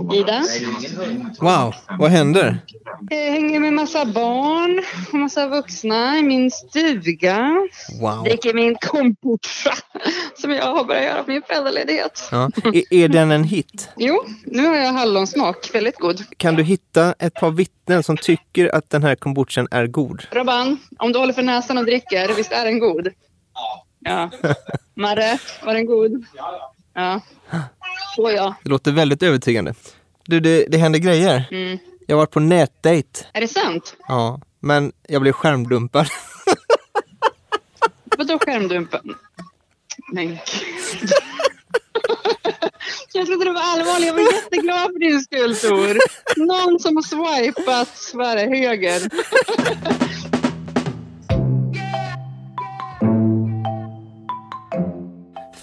Ida? Wow, vad händer? Jag hänger med massa barn och massa vuxna i min stuga. Wow. Dricker min kombucha som jag har börjat göra på min föräldraledighet. Ja. Är, är den en hit? Jo, nu har jag hallonsmak. Väldigt god. Kan du hitta ett par vittnen som tycker att den här kombuchan är god? Robban, om du håller för näsan och dricker, visst är den god? Ja. Marre, var den god? Ja. Så ja. Det låter väldigt övertygande. Du, det, det händer grejer. Mm. Jag har varit på nätdejt. Är det sant? Ja, men jag blev skärmdumpad. Vadå skärmdumpen? Men. Jag trodde det var allvarligt. Jag var jätteglad för din skull Tor. Någon som har swipat, vad höger.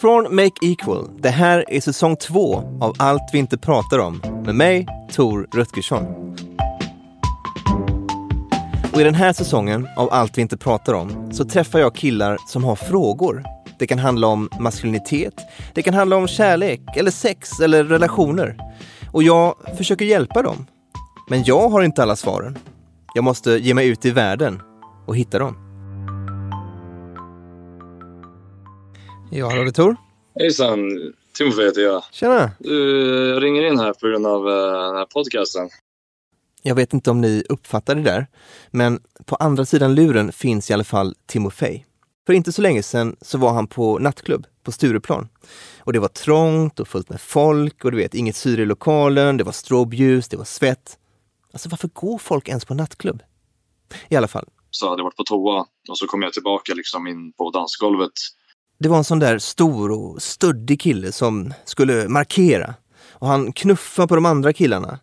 Från Make Equal. Det här är säsong två av Allt vi inte pratar om. Med mig, Tor Rutgersson. Och i den här säsongen av Allt vi inte pratar om så träffar jag killar som har frågor. Det kan handla om maskulinitet, det kan handla om kärlek eller sex eller relationer. Och jag försöker hjälpa dem. Men jag har inte alla svaren. Jag måste ge mig ut i världen och hitta dem. Ja, hallå det är Tor. Hejsan, Timothy heter jag. Tjena! Du, jag ringer in här på grund av eh, den här podcasten. Jag vet inte om ni uppfattar det där, men på andra sidan luren finns i alla fall Timofej. För inte så länge sedan så var han på nattklubb på Stureplan. Och det var trångt och fullt med folk och du vet, inget syre i lokalen, det var strobljus, det var svett. Alltså varför går folk ens på nattklubb? I alla fall, Så hade jag varit på toa och så kom jag tillbaka liksom in på dansgolvet. Det var en sån där stor och stöddig kille som skulle markera. Och han knuffade på de andra killarna.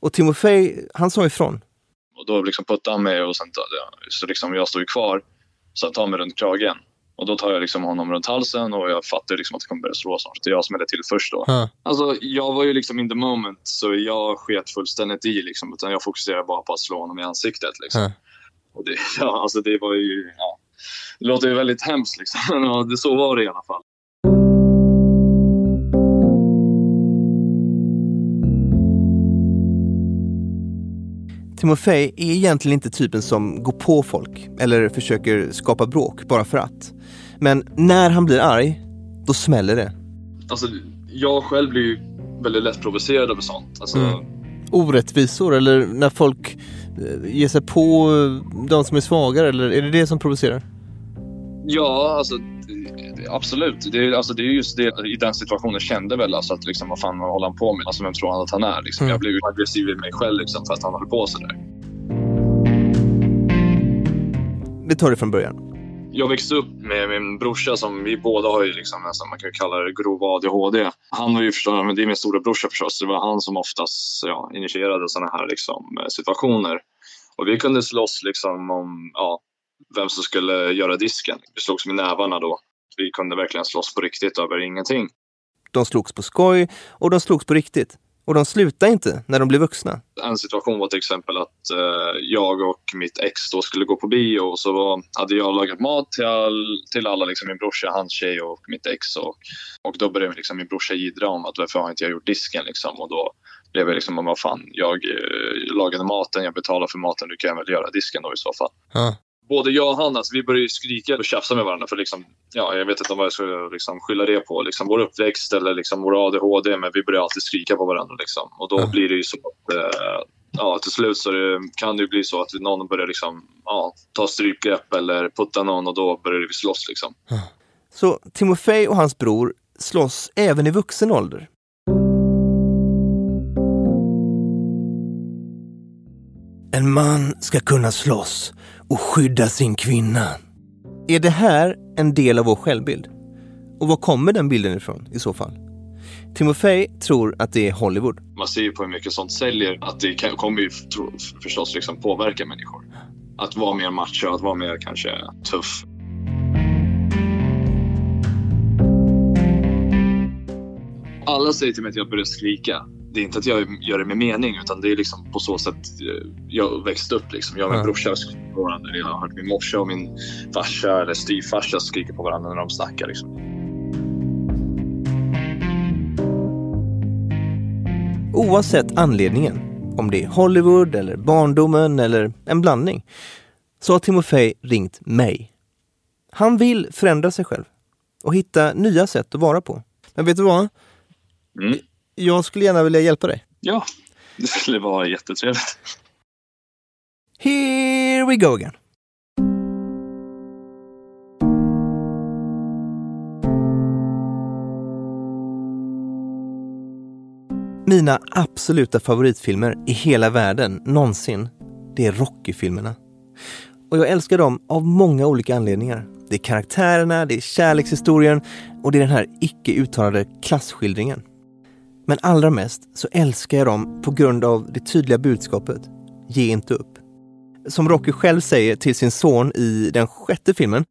Och Timofej, han sa ifrån. Och då liksom puttade han mig och sen, så liksom jag stod kvar. Så han tar mig runt kragen. Och då tar jag liksom honom runt halsen och jag fattar liksom att det kommer börja slå snart. Det är jag som är till först då. Ja. Alltså jag var ju liksom in the moment så jag sket fullständigt i liksom. Utan jag fokuserade bara på att slå honom i ansiktet liksom. Ja. Och det, ja, alltså det var ju, ja. Det låter ju väldigt hemskt liksom. Men ja, det, så var det i alla fall. Timofej är egentligen inte typen som går på folk eller försöker skapa bråk bara för att. Men när han blir arg, då smäller det. Alltså, jag själv blir ju väldigt lätt provocerad över sånt. Alltså, Mm. Orättvisor eller när folk eh, ger sig på eh, de som är svagare eller är det det som provocerar? Ja, alltså absolut. Det är, alltså, det är just det i den situationen kände väl alltså att liksom, vad fan håller han på med? Alltså vem tror han att han är? Liksom. Mm. Jag blev aggressiv i mig själv liksom, för att han höll på sådär. Vi tar det från början. Jag växte upp med min brorsa som vi båda har ju liksom nästan, man kan ju kalla det grov ADHD. Han var ju förstås, men det är min stora brorsa förstås, det var han som oftast ja, initierade sådana här liksom, eh, situationer. Och vi kunde slåss liksom om ja, vem som skulle göra disken. Vi slogs med nävarna då. Vi kunde verkligen slåss på riktigt över ingenting. De slogs på skoj och de slogs på riktigt. Och de slutade inte när de blev vuxna. En situation var till exempel att eh, jag och mitt ex då skulle gå på bio och så var, hade jag lagat mat till, all, till alla, liksom min brorsa, hans tjej och mitt ex. Och, och då började liksom min brorsa jiddra om att varför har inte jag gjort disken liksom. Och då blev jag liksom, vad fan, jag eh, lagade maten, jag betalar för maten, du kan väl göra disken då i så fall. Ja. Både jag och han, alltså, vi började skrika och tjafsa med varandra för liksom, ja, jag vet inte vad jag ska liksom, skylla det på. Liksom, vår uppväxt eller liksom, vår ADHD, men vi börjar alltid skrika på varandra. Liksom. Och då mm. blir det ju så att eh, ja, till slut så det, kan det ju bli så att någon börjar liksom, ja, ta strypgrepp eller putta någon och då börjar vi slåss. Liksom. Så Timofej och hans bror slåss även i vuxen ålder. En man ska kunna slåss och skydda sin kvinna. Är det här en del av vår självbild? Och var kommer den bilden ifrån i så fall? Timofej tror att det är Hollywood. Man ser ju på hur mycket sånt säljer att det kan, kommer ju förstås liksom påverka människor. Att vara mer macho, att vara mer kanske tuff. Alla säger till mig att jag börjar skrika det är inte att jag gör det med mening utan det är liksom på så sätt eh, jag växte upp. Liksom. Jag och min mm. brorsa skriker på varandra. Jag har hört min morsa och min farsa eller styvfarsa skrika på varandra när de snackar. Liksom. Oavsett anledningen, om det är Hollywood eller barndomen eller en blandning, så har Timofej ringt mig. Han vill förändra sig själv och hitta nya sätt att vara på. Men vet du vad? Mm jag skulle gärna vilja hjälpa dig. Ja, det skulle vara jättetrevligt. Here we go again. Mina absoluta favoritfilmer i hela världen någonsin, det är Rocky-filmerna. Och jag älskar dem av många olika anledningar. Det är karaktärerna, det är kärlekshistorien och det är den här icke uttalade klasskildringen. Men allra mest så älskar jag dem på grund av det tydliga budskapet. Ge inte upp. Som Rocky själv säger till sin son i den sjätte filmen.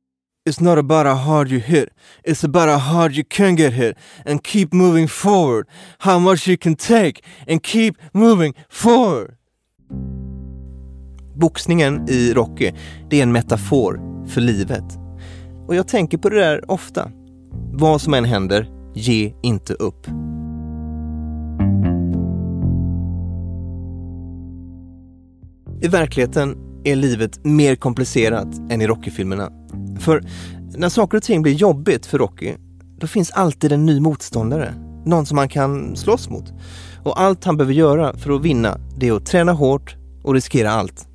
It's not about how hard you hit, it's about how hard you can get hit and keep moving forward. How much you can take and keep moving forward. Boxningen i Rocky, det är en metafor för livet. Och jag tänker på det där ofta. Vad som än händer, ge inte upp. I verkligheten är livet mer komplicerat än i Rocky-filmerna. För när saker och ting blir jobbigt för Rocky, då finns alltid en ny motståndare. Någon som han kan slåss mot. Och allt han behöver göra för att vinna, det är att träna hårt och riskera allt.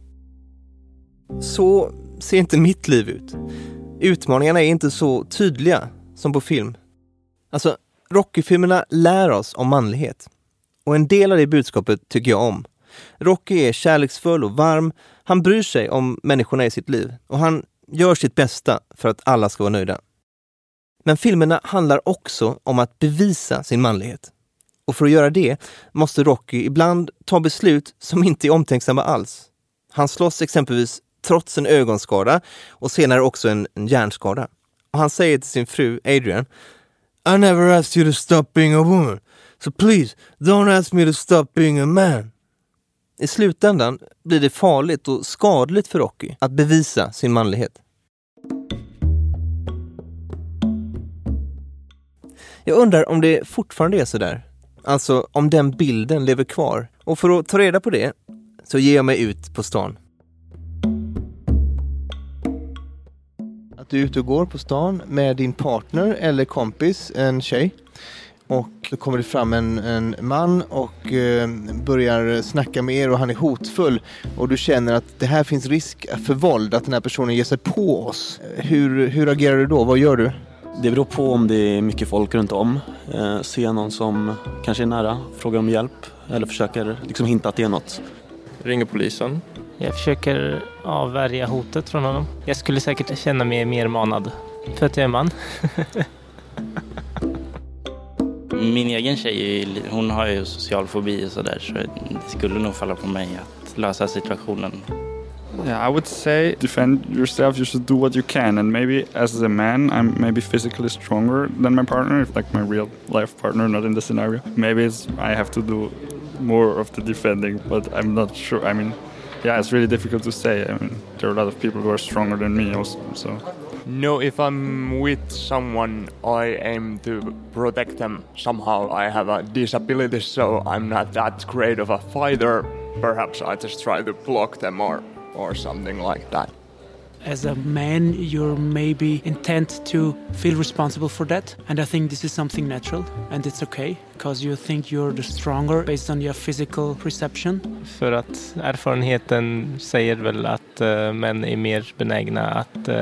Så ser inte mitt liv ut. Utmaningarna är inte så tydliga som på film. Alltså, Rocky-filmerna lär oss om manlighet. Och en del av det budskapet tycker jag om. Rocky är kärleksfull och varm. Han bryr sig om människorna i sitt liv och han gör sitt bästa för att alla ska vara nöjda. Men filmerna handlar också om att bevisa sin manlighet. Och för att göra det måste Rocky ibland ta beslut som inte är omtänksamma alls. Han slåss exempelvis trots en ögonskada och senare också en, en hjärnskada. Och han säger till sin fru Adrian I never asked you to stop being a woman. So please, don't ask me to stop being a man. I slutändan blir det farligt och skadligt för Rocky att bevisa sin manlighet. Jag undrar om det fortfarande är sådär. Alltså om den bilden lever kvar. Och för att ta reda på det så ger jag mig ut på stan. Att du är ute och går på stan med din partner eller kompis, en tjej och då kommer det fram en, en man och eh, börjar snacka med er och han är hotfull och du känner att det här finns risk för våld, att den här personen ger sig på oss. Hur, hur agerar du då? Vad gör du? Det beror på om det är mycket folk runt om. Eh, ser någon som kanske är nära, frågar om hjälp eller försöker liksom hinta att det är något. Ringer polisen. Jag försöker avvärja hotet från honom. Jag skulle säkert känna mig mer manad för att jag är man. Min egen tjej, hon har ju social fobi och sådär så det skulle nog falla på mig att lösa situationen. Yeah, I would say defend yourself. You should do what you can, and maybe as a man, I'm maybe physically stronger than my partner, if like my real life partner, not in the scenario. Maybe it's I have to do more of the defending, but I'm not sure. I mean, yeah, it's really difficult to say. I mean, there are a lot of people who are stronger than me also, so. No, if I'm with someone, I aim to protect them somehow. I have a disability, so I'm not that great of a fighter. Perhaps I just try to block them or, or something like that. As a man, you're maybe intent to feel responsible for that. And I think this is something natural and it's okay because you think you're the stronger based on your physical perception. För att erfarenheten säger väl att uh, män är mer benägna att uh,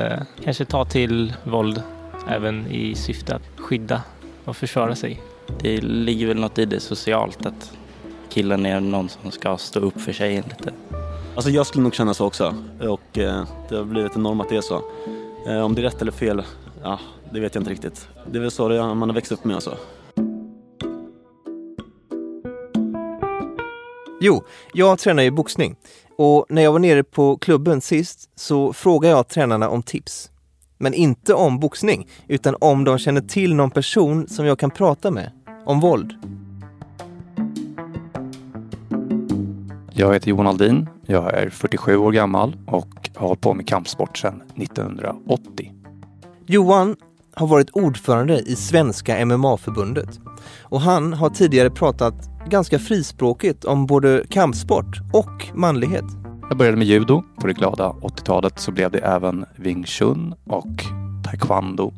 kanske ta till våld även i syfte att skydda och försvara sig. Det ligger väl något i det socialt att killen är någon som ska stå upp för sig lite. Alltså jag skulle nog känna så också och eh, det har blivit en norm att det är så. Eh, om det är rätt eller fel, ja, det vet jag inte riktigt. Det är väl så det, man har växt upp med alltså. Jo, jag tränar ju boxning och när jag var nere på klubben sist så frågade jag tränarna om tips. Men inte om boxning, utan om de känner till någon person som jag kan prata med om våld. Jag heter Johan Aldin. Jag är 47 år gammal och har hållit på med kampsport sedan 1980. Johan har varit ordförande i Svenska MMA-förbundet och han har tidigare pratat ganska frispråkigt om både kampsport och manlighet. Jag började med judo. På det glada 80-talet så blev det även Wing Chun och taekwondo.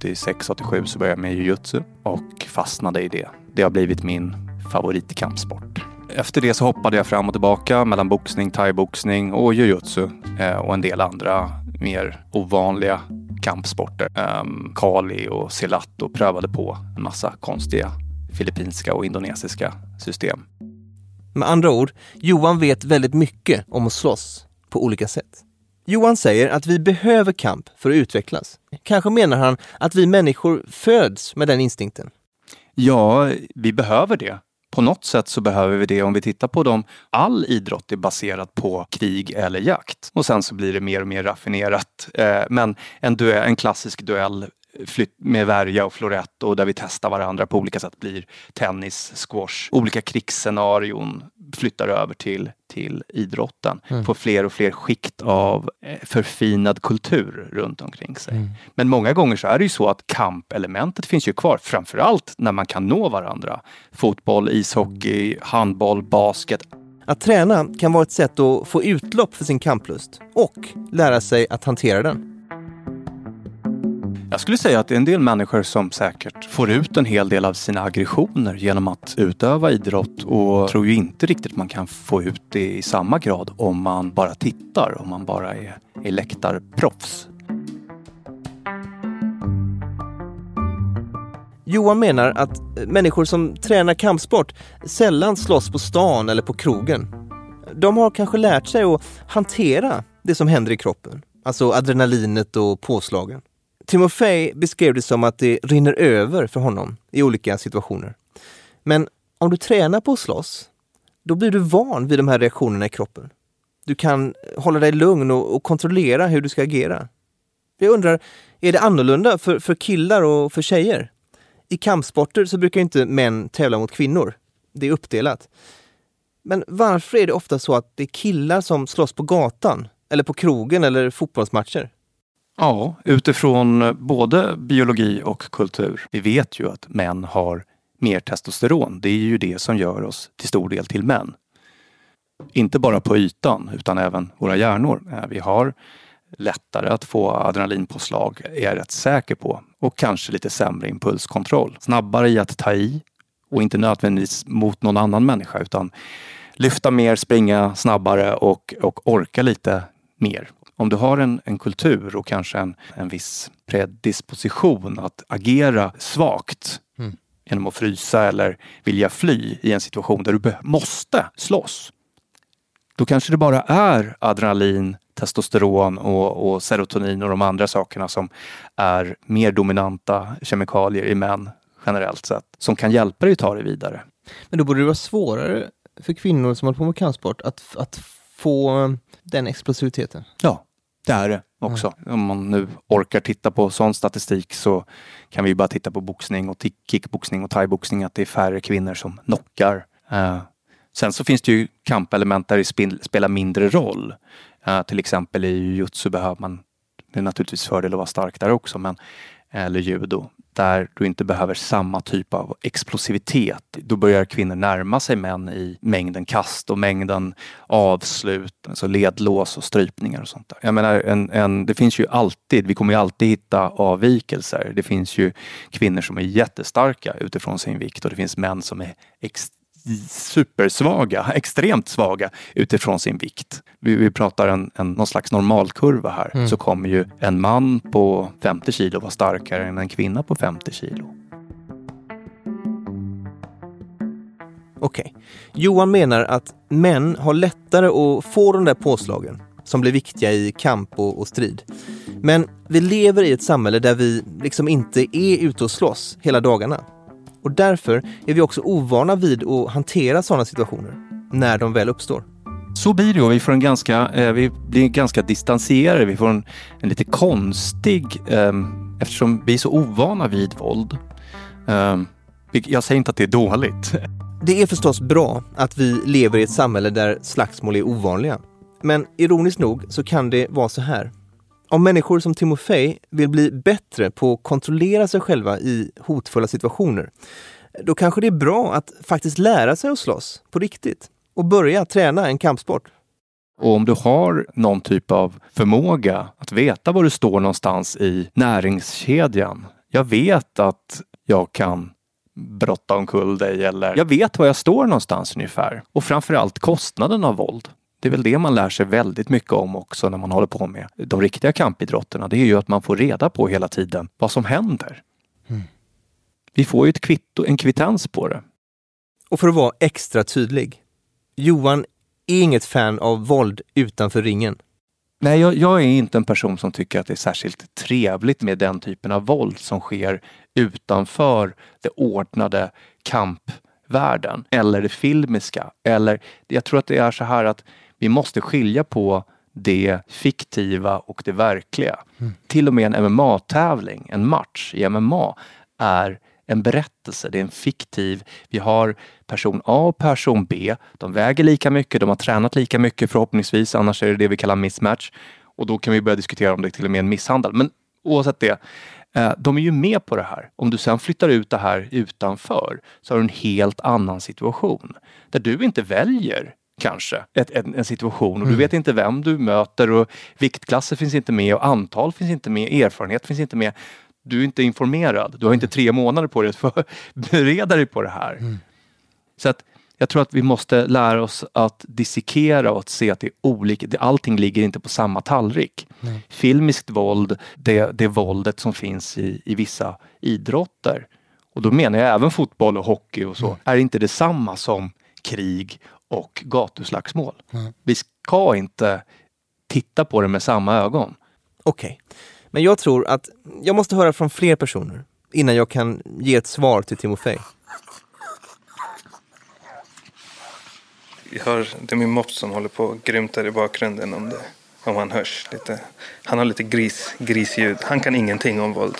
86-87 så började jag med jujutsu och fastnade i det. Det har blivit min favoritkampsport. Efter det så hoppade jag fram och tillbaka mellan boxning, thaiboxning och jujutsu eh, och en del andra mer ovanliga kampsporter. Um, Kali och Silat och prövade på en massa konstiga filippinska och indonesiska system. Med andra ord, Johan vet väldigt mycket om att slåss på olika sätt. Johan säger att vi behöver kamp för att utvecklas. Kanske menar han att vi människor föds med den instinkten. Ja, vi behöver det. På något sätt så behöver vi det om vi tittar på dem. All idrott är baserad på krig eller jakt. Och sen så blir det mer och mer raffinerat. Eh, men en, duell, en klassisk duell med värja och florett och där vi testar varandra på olika sätt blir tennis, squash, olika krigsscenarion flyttar över till, till idrotten. Mm. Får fler och fler skikt av eh, förfinad kultur runt omkring sig. Mm. Men många gånger så är det ju så att kampelementet finns ju kvar, framförallt när man kan nå varandra. Fotboll, ishockey, handboll, basket. Att träna kan vara ett sätt att få utlopp för sin kamplust och lära sig att hantera den. Jag skulle säga att det är en del människor som säkert får ut en hel del av sina aggressioner genom att utöva idrott och tror ju inte riktigt man kan få ut det i samma grad om man bara tittar, om man bara är, är läktarproffs. Johan menar att människor som tränar kampsport sällan slåss på stan eller på krogen. De har kanske lärt sig att hantera det som händer i kroppen, alltså adrenalinet och påslagen. Timofej beskrev det som att det rinner över för honom i olika situationer. Men om du tränar på att slåss, då blir du van vid de här reaktionerna i kroppen. Du kan hålla dig lugn och, och kontrollera hur du ska agera. Jag undrar, är det annorlunda för, för killar och för tjejer? I kampsporter så brukar inte män tävla mot kvinnor. Det är uppdelat. Men varför är det ofta så att det är killar som slåss på gatan, eller på krogen eller fotbollsmatcher? Ja, utifrån både biologi och kultur. Vi vet ju att män har mer testosteron. Det är ju det som gör oss till stor del till män. Inte bara på ytan utan även våra hjärnor. Eh, vi har lättare att få adrenalinpåslag, är jag rätt säker på. Och kanske lite sämre impulskontroll. Snabbare i att ta i och inte nödvändigtvis mot någon annan människa utan lyfta mer, springa snabbare och, och orka lite mer om du har en, en kultur och kanske en, en viss predisposition att agera svagt mm. genom att frysa eller vilja fly i en situation där du måste slåss. Då kanske det bara är adrenalin, testosteron och, och serotonin och de andra sakerna som är mer dominanta kemikalier i män generellt sett, som kan hjälpa dig att ta dig vidare. Men då borde det vara svårare för kvinnor som håller på med kampsport att, att få den explosiviteten? Ja, det är det också. Mm. Om man nu orkar titta på sån statistik så kan vi bara titta på boxning och kickboxning och thaiboxning att det är färre kvinnor som knockar. Uh, sen så finns det ju kampelement där det spelar mindre roll. Uh, till exempel i jujutsu behöver man, det är naturligtvis fördel att vara stark där också, men eller judo där du inte behöver samma typ av explosivitet. Då börjar kvinnor närma sig män i mängden kast och mängden avslut, alltså ledlås och strypningar och sånt där. Jag menar, en, en, det finns ju alltid, vi kommer ju alltid hitta avvikelser. Det finns ju kvinnor som är jättestarka utifrån sin vikt och det finns män som är ex, supersvaga, extremt svaga utifrån sin vikt. Vi, vi pratar en, en, någon slags normalkurva här. Mm. Så kommer ju en man på 50 kilo vara starkare än en kvinna på 50 kilo. Okej. Okay. Johan menar att män har lättare att få de där påslagen som blir viktiga i kamp och, och, strid. Men vi lever i ett samhälle där vi liksom inte är ute och slåss hela dagarna. Och därför är vi också ovana vid att hantera sådana situationer när de väl uppstår. Så blir det och vi, får en ganska, eh, vi blir ganska distanserade. Vi får en, en lite konstig, eh, eftersom vi är så ovana vid våld. Eh, jag säger inte att det är dåligt. Det är förstås bra att vi lever i ett samhälle där slagsmål är ovanliga. Men ironiskt nog så kan det vara så här. Om människor som Timofej vill bli bättre på att kontrollera sig själva i hotfulla situationer, då kanske det är bra att faktiskt lära sig att slåss på riktigt och börja träna en kampsport. Och om du har någon typ av förmåga att veta var du står någonstans i näringskedjan. Jag vet att jag kan brotta omkull dig eller jag vet var jag står någonstans ungefär. Och framförallt kostnaden av våld. Det är väl det man lär sig väldigt mycket om också när man håller på med de riktiga kampidrotterna. Det är ju att man får reda på hela tiden vad som händer. Mm. Vi får ju ett kvitto, en kvittens på det. Och för att vara extra tydlig. Johan är inget fan av våld utanför ringen. Nej, jag, jag, är inte en person som tycker att det är särskilt trevligt med den typen av våld som sker utanför det ordnade kampvärlden eller det filmiska. Eller jag tror att det är så här att vi måste skilja på det fiktiva och det verkliga. Mm. Till och med en MMA-tävling, en match i MMA, är en berättelse, det är en fiktiv. Vi har person A och person B. De väger lika mycket, de har tränat lika mycket förhoppningsvis, annars är det det vi kallar mismatch. Och då kan vi börja diskutera om det till och med är en misshandel. Men oavsett det, eh, de är ju med på det här. Om du sen flyttar ut det här utanför så har du en helt annan situation. Där du inte väljer kanske, ett, en, en, situation och mm. du vet inte vem du möter och viktklasser finns inte med och antal finns inte med, erfarenhet finns inte med. Du är inte informerad, du har inte tre månader på dig att förbereda dig på det här. Mm. Så att jag tror att vi måste lära oss att dissekera och att se att det är olika. Allting ligger inte på samma tallrik. Mm. Filmiskt våld, det, det våldet som finns i, i vissa idrotter. Och då menar jag även fotboll och hockey och så. Mm. Är inte detsamma som krig och gatuslagsmål. Mm. Vi ska inte titta på det med samma ögon. Okej, okay. men jag tror att jag måste höra från fler personer innan jag kan ge ett svar till Timofej. Jag hör, det är min mops som håller på och grymtar i bakgrunden om, det, om han hörs. Lite. Han har lite gris, grisljud. Han kan ingenting om våld.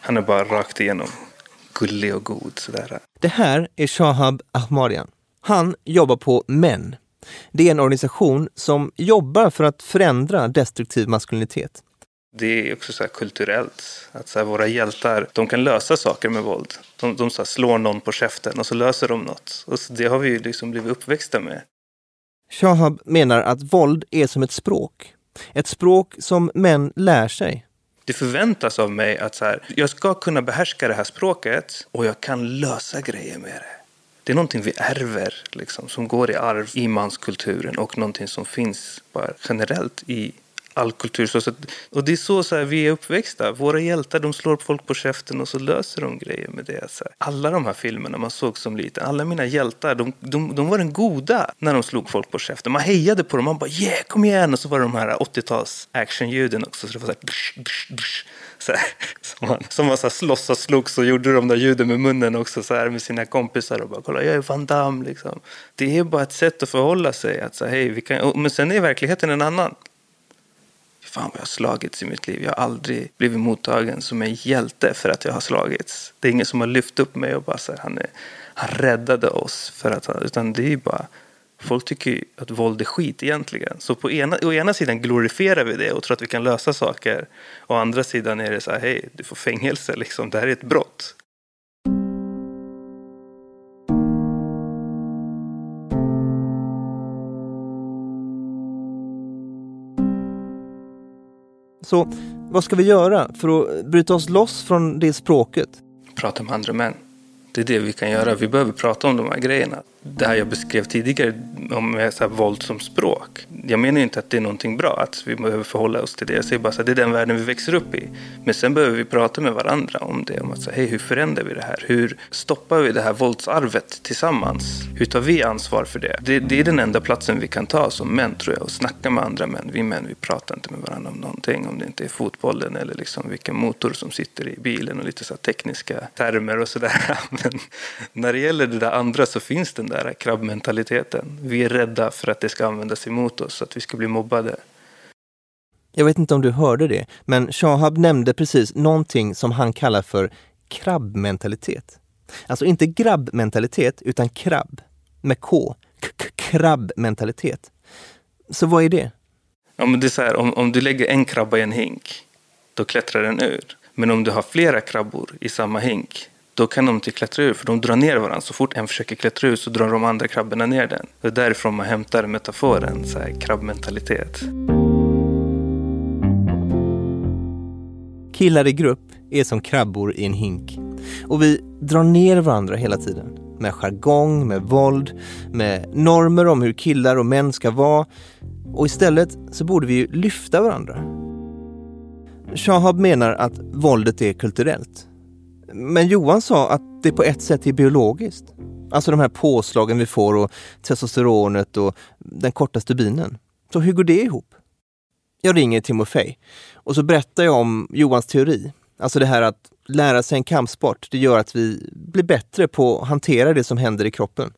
Han är bara rakt igenom gullig och god. Sådär. Det här är Shahab Ahmarian. Han jobbar på MÄN. Det är en organisation som jobbar för att förändra destruktiv maskulinitet. Det är också så kulturellt. Att så våra hjältar, de kan lösa saker med våld. De, de så slår någon på käften och så löser de något. Och det har vi liksom blivit uppväxta med. Shahab menar att våld är som ett språk. Ett språk som män lär sig. Det förväntas av mig att så här, jag ska kunna behärska det här språket och jag kan lösa grejer med det det är någonting vi ärver, liksom, som går i arv i manskulturen och någonting som finns bara generellt i all kultur. Så, och det är så, så här, vi är uppväxta. Våra hjältar de slår folk på käften och så löser de grejer med det. Så här. Alla de här filmerna man såg som liten, alla mina hjältar, de, de, de var den goda när de slog folk på käften. Man hejade på dem, man bara yeah, kom igen! Och så var det de här 80-tals actionljuden också. Så det var så här, dusch, dusch, dusch så här, som, man som så här slåss och slogs och gjorde de där ljuden med munnen också så här med sina kompisar och bara kolla jag är Van Damme liksom. Det är bara ett sätt att förhålla sig. Att så, hey, vi kan, men sen är verkligheten en annan. Fan vad jag har slagits i mitt liv. Jag har aldrig blivit mottagen som en hjälte för att jag har slagits. Det är ingen som har lyft upp mig och bara så här, han, är, han räddade oss för att utan det är bara Folk tycker ju att våld är skit egentligen. Så på ena, å ena sidan glorifierar vi det och tror att vi kan lösa saker. Å andra sidan är det så här, hej, du får fängelse liksom. Det här är ett brott. Så vad ska vi göra för att bryta oss loss från det språket? Prata med andra män. Det är det vi kan göra. Vi behöver prata om de här grejerna. Det här jag beskrev tidigare om så här våld som språk. Jag menar inte att det är någonting bra, att vi behöver förhålla oss till det. Jag säger bara att det är den världen vi växer upp i. Men sen behöver vi prata med varandra om det. Om att säga, hej, hur förändrar vi det här? Hur stoppar vi det här våldsarvet tillsammans? Hur tar vi ansvar för det? det? Det är den enda platsen vi kan ta som män, tror jag. Och snacka med andra män. Vi män, vi pratar inte med varandra om någonting. Om det inte är fotbollen eller liksom vilken motor som sitter i bilen och lite så tekniska termer och sådär. Men när det gäller det där andra så finns den där krabbmentaliteten. Vi är rädda för att det ska användas emot oss, att vi ska bli mobbade. Jag vet inte om du hörde det, men Shahab nämnde precis någonting som han kallar för krabbmentalitet. Alltså inte grabbmentalitet, utan krabb. Med K. Krabbmentalitet. Så vad är det? Ja, men det är så här, om, om du lägger en krabba i en hink, då klättrar den ur. Men om du har flera krabbor i samma hink, då kan de inte klättra ur för de drar ner varandra. Så fort en försöker klättra ur så drar de andra krabborna ner den. Det är därifrån man hämtar metaforen, så här, krabbmentalitet. Killar i grupp är som krabbor i en hink. Och vi drar ner varandra hela tiden. Med jargong, med våld, med normer om hur killar och män ska vara. Och istället så borde vi ju lyfta varandra. Shahab menar att våldet är kulturellt. Men Johan sa att det på ett sätt är biologiskt. Alltså de här påslagen vi får och testosteronet och den korta stubinen. Så hur går det ihop? Jag ringer Timofej och så berättar jag om Johans teori. Alltså det här att lära sig en kampsport, det gör att vi blir bättre på att hantera det som händer i kroppen.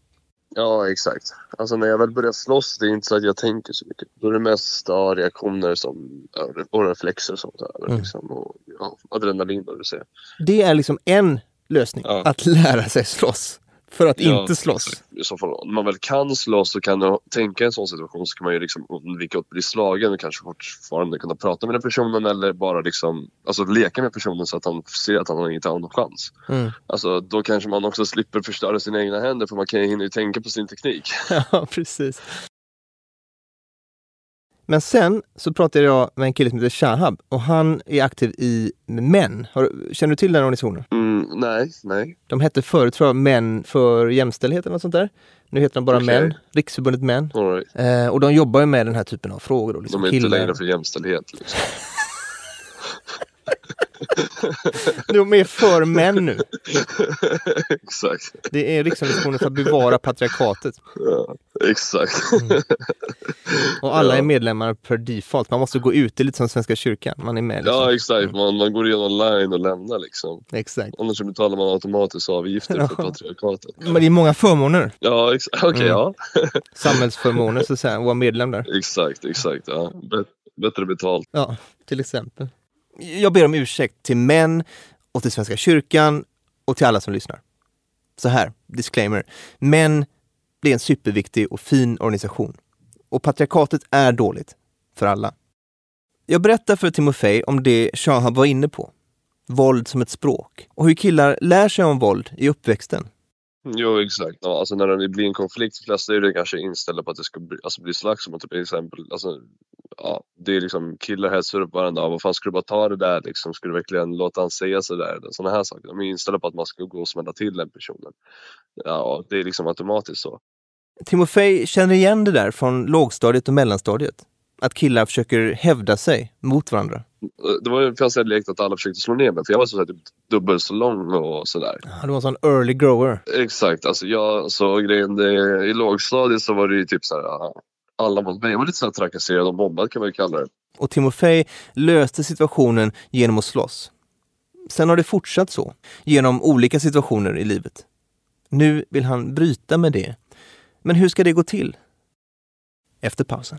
Ja, exakt. Alltså när jag väl börjar slåss, det är inte så att jag tänker så mycket. Då är det mest ja, reaktioner som, och reflexer och sånt där. Mm. Liksom, och ja, adrenalin, vad du säger. Det är liksom en lösning, ja. att lära sig slåss för att ja, inte slåss. I så fall, om man väl kan slåss och kan tänka en sån situation så kan man ju liksom undvika att bli slagen och kanske fortfarande kunna prata med den personen eller bara liksom, alltså leka med personen så att han ser att han inte har någon chans. Mm. Alltså, då kanske man också slipper förstöra sina egna händer för man kan ju hinna tänka på sin teknik. Ja, precis. Men sen så pratade jag med en kille som heter Shahab och han är aktiv i Män. känner du till den organisationen? Mm, nej, nej. De hette förut tror jag Män för jämställdhet eller något sånt där. Nu heter de bara okay. Män, Riksförbundet Män. Right. Eh, och de jobbar ju med den här typen av frågor. Då, liksom de är killar. inte längre för jämställdhet. Liksom. De är för män nu. exakt. Det är Riksorganisationen för att bevara patriarkatet. Ja, exakt. Mm. Och alla ja. är medlemmar per default. Man måste gå ut, det är lite som Svenska kyrkan. Man är med. Liksom. Ja, exakt. Man, man går in online och lämnar liksom. Exakt. Annars betalar man automatiskt avgifter ja. för patriarkatet. Men det är många förmåner. Ja, exakt. Okej, okay, mm. ja. Samhällsförmåner så att säga, att vara medlem där. Exakt, exakt. Ja. Bättre betalt. Ja, till exempel. Jag ber om ursäkt till män och till Svenska kyrkan och till alla som lyssnar. Så här, disclaimer. Män det är en superviktig och fin organisation. Och patriarkatet är dåligt för alla. Jag berättar för Timofej om det Shahab var inne på. Våld som ett språk och hur killar lär sig om våld i uppväxten. Mm, jo exakt, ja, alltså när det blir en konflikt, de flesta är det kanske inställda på att det ska bli, alltså bli slagsmål till exempel. Alltså, ja, det är liksom killar hetsar upp varandra, vad fan ska du bara ta det där liksom? Ska du verkligen låta han säga sådär? Sådana här saker. De är inställda på att man ska gå och smälla till den personen. Ja, det är liksom automatiskt så. Timofej känner igen det där från lågstadiet och mellanstadiet. Att killar försöker hävda sig mot varandra. Det var ju fast jag lekte att alla försökte slå ner mig för jag var så typ dubbelt så lång och sådär. Du var en sån early grower. Exakt, alltså jag så grejen det, i lågstadiet så var det ju typ såhär alla mot mig. Jag var lite såhär trakasserad och mobbad kan man ju kalla det. Och Timofej löste situationen genom att slåss. Sen har det fortsatt så, genom olika situationer i livet. Nu vill han bryta med det. Men hur ska det gå till? Efter pausen.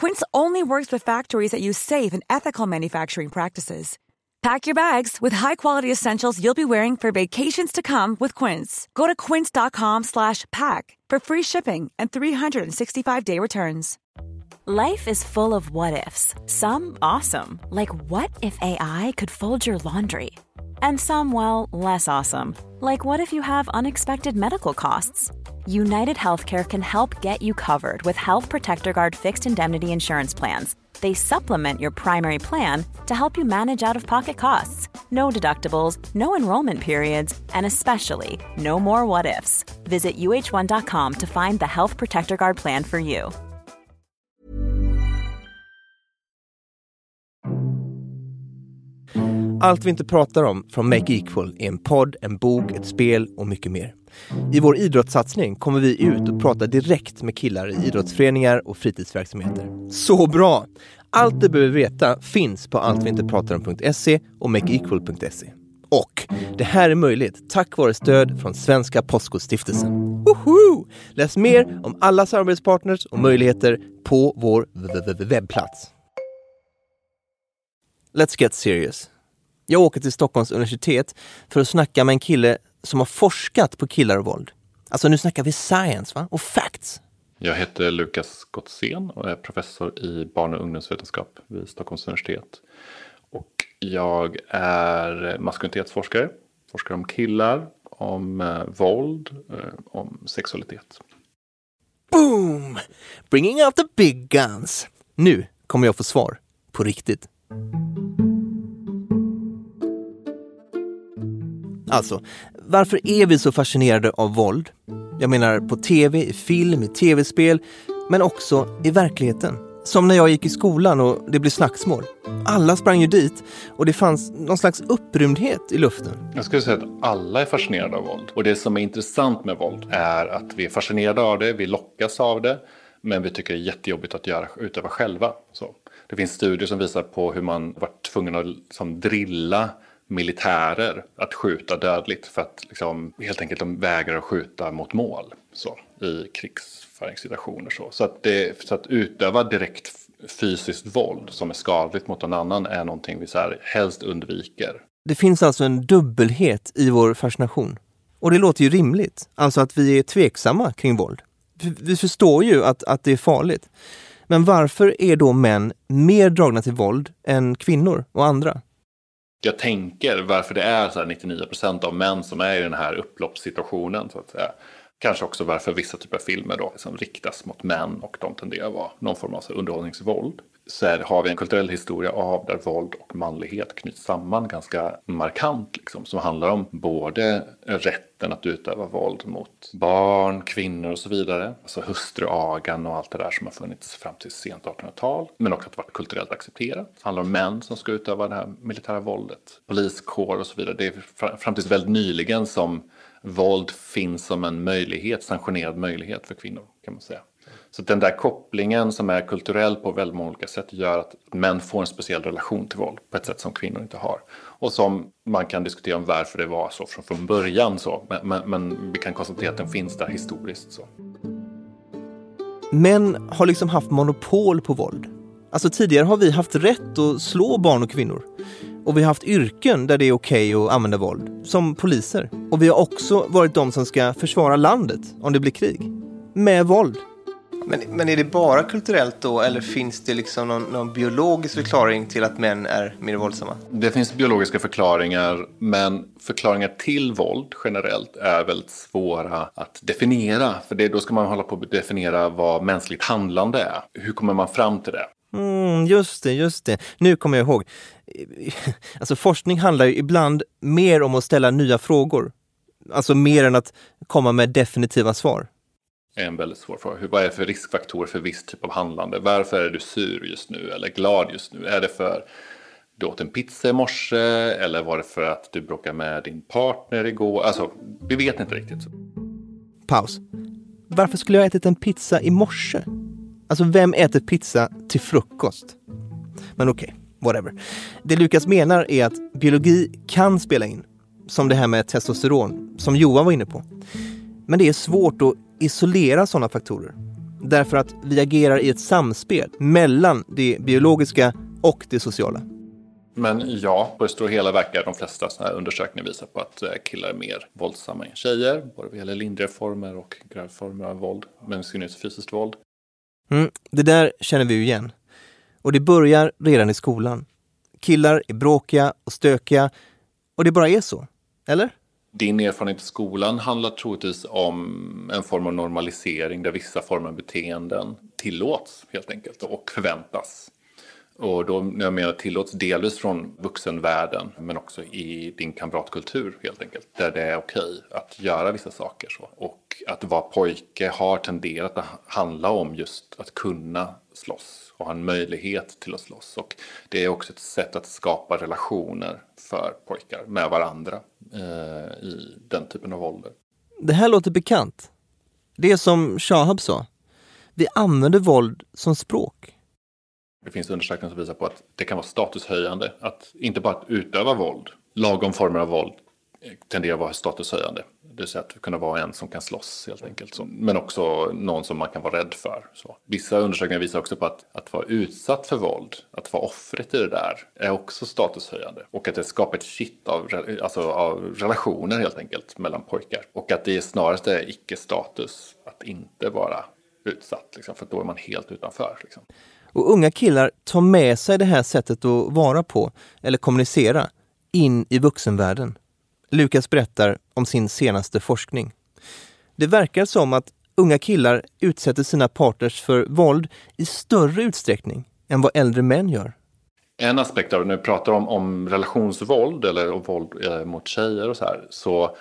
Quince only works with factories that use safe and ethical manufacturing practices. Pack your bags with high-quality essentials you'll be wearing for vacations to come with Quince. Go to quince.com/pack for free shipping and 365-day returns. Life is full of what ifs. Some awesome, like what if AI could fold your laundry? And some well, less awesome, like what if you have unexpected medical costs? United Healthcare can help get you covered with Health Protector Guard fixed indemnity insurance plans. They supplement your primary plan to help you manage out of pocket costs. No deductibles, no enrollment periods, and especially no more what ifs. Visit uh1.com to find the Health Protector Guard plan for you. Allt vi inte pratar om från Make Equal är en podd, en bok, ett spel och mycket mer. I vår idrottssatsning kommer vi ut och pratar direkt med killar i idrottsföreningar och fritidsverksamheter. Så bra! Allt du behöver veta finns på alltviintepratarom.se och makeequal.se. Och det här är möjligt tack vare stöd från Svenska Postkodstiftelsen. Woho! Läs mer om alla samarbetspartners och möjligheter på vår webbplats. Let's get serious. Jag åker till Stockholms universitet för att snacka med en kille som har forskat på killar och våld. Alltså nu snackar vi science va? och facts. Jag heter Lukas Gottsén och är professor i barn och ungdomsvetenskap vid Stockholms universitet. Och jag är maskulinitetsforskare, forskar om killar, om eh, våld, eh, om sexualitet. Boom! Bringing out the big guns. Nu kommer jag få svar. På riktigt. Alltså, varför är vi så fascinerade av våld? Jag menar på tv, i film, i tv-spel, men också i verkligheten. Som när jag gick i skolan och det blev slagsmål. Alla sprang ju dit och det fanns någon slags upprymdhet i luften. Jag skulle säga att alla är fascinerade av våld. Och det som är intressant med våld är att vi är fascinerade av det, vi lockas av det, men vi tycker det är jättejobbigt att göra, utöva själva. Så. Det finns studier som visar på hur man varit tvungen att liksom, drilla militärer att skjuta dödligt för att liksom, helt enkelt de vägrar att skjuta mot mål så, i krigsföringssituationer. Så. Så, att det, så att utöva direkt fysiskt våld som är skadligt mot någon annan är någonting vi så här helst undviker. Det finns alltså en dubbelhet i vår fascination. Och det låter ju rimligt, alltså att vi är tveksamma kring våld. Vi förstår ju att, att det är farligt. Men varför är då män mer dragna till våld än kvinnor och andra? Jag tänker varför det är så här 99 av män som är i den här upploppssituationen. Så att säga. Kanske också varför vissa typer av filmer då, som riktas mot män och de tenderar att vara någon form av så underhållningsvåld. Så här har vi en kulturell historia av där våld och manlighet knyts samman ganska markant. Liksom, som handlar om både rätten att utöva våld mot barn, kvinnor och så vidare. Alltså hustruagan och allt det där som har funnits fram till sent 1800-tal. Men också att det varit kulturellt accepterat. Det handlar om män som ska utöva det här militära våldet. Poliskår och så vidare. Det är fram tills väldigt nyligen som våld finns som en möjlighet, sanktionerad möjlighet för kvinnor kan man säga. Så den där kopplingen som är kulturell på väldigt många olika sätt gör att män får en speciell relation till våld på ett sätt som kvinnor inte har. Och som man kan diskutera om varför det var så från, från början så. Men, men, men vi kan konstatera att den finns där historiskt så. Män har liksom haft monopol på våld. Alltså tidigare har vi haft rätt att slå barn och kvinnor. Och vi har haft yrken där det är okej okay att använda våld, som poliser. Och vi har också varit de som ska försvara landet om det blir krig. Med våld. Men, men är det bara kulturellt då eller finns det liksom någon, någon, biologisk förklaring till att män är mer våldsamma? Det finns biologiska förklaringar men förklaringar till våld generellt är väldigt svåra att definiera. För det, då ska man hålla på att definiera vad mänskligt handlande är. Hur kommer man fram till det? Mm, just det, just det. Nu kommer jag ihåg. Alltså forskning handlar ju ibland mer om att ställa nya frågor. Alltså mer än att komma med definitiva svar är en väldigt svår fråga. Vad är det för riskfaktorer för viss typ av handlande? Varför är du sur just nu eller glad just nu? Är det för du åt en pizza i morse eller var det för att du bråkade med din partner igår? Alltså, vi vet inte riktigt. Paus. Varför skulle jag ha ätit en pizza i morse? Alltså, vem äter pizza till frukost? Men okej, okay, whatever. Det Lukas menar är att biologi kan spela in. Som det här med testosteron, som Johan var inne på. Men det är svårt att isolera sådana faktorer. Därför att vi agerar i ett samspel mellan det biologiska och det sociala. Men ja, på det stora hela verkar de flesta sådana här undersökningar visa på att eh, killar är mer våldsamma än tjejer. Både vad gäller lindriga former och grövre former av våld. Men i synnerhet fysiskt våld. Mm, det där känner vi ju igen. Och det börjar redan i skolan. Killar är bråkiga och stökiga. Och det bara är så. Eller? Din erfarenhet i skolan handlar troligtvis om en form av normalisering där vissa former av beteenden tillåts helt enkelt och förväntas. Och då när jag menar tillåts delvis från vuxenvärlden men också i din kamratkultur helt enkelt. Där det är okej att göra vissa saker så. Och att vara pojke har tenderat att handla om just att kunna slåss och ha en möjlighet till att slåss. Och det är också ett sätt att skapa relationer för pojkar med varandra eh, i den typen av ålder. Det här låter bekant. Det är som Shahab sa. Vi använder våld som språk. Det finns undersökningar som visar på att det kan vara statushöjande att inte bara att utöva våld, lagom former av våld eh, tenderar att vara statushöjande. Det vill säga att kunna vara en som kan slåss helt enkelt. Så, men också någon som man kan vara rädd för. Så. Vissa undersökningar visar också på att, att vara utsatt för våld, att vara offret i det där, är också statushöjande. Och att det skapar ett kitt av, alltså av relationer helt enkelt mellan pojkar. Och att det snarast är icke-status att inte vara utsatt, liksom, för då är man helt utanför. Liksom. Och unga killar tar med sig det här sättet att vara på, eller kommunicera, in i vuxenvärlden. Lukas berättar om sin senaste forskning. Det verkar som att unga killar utsätter sina partners för våld i större utsträckning än vad äldre män gör. En aspekt av det, när vi pratar om, om relationsvåld eller våld eh, mot tjejer och så här, så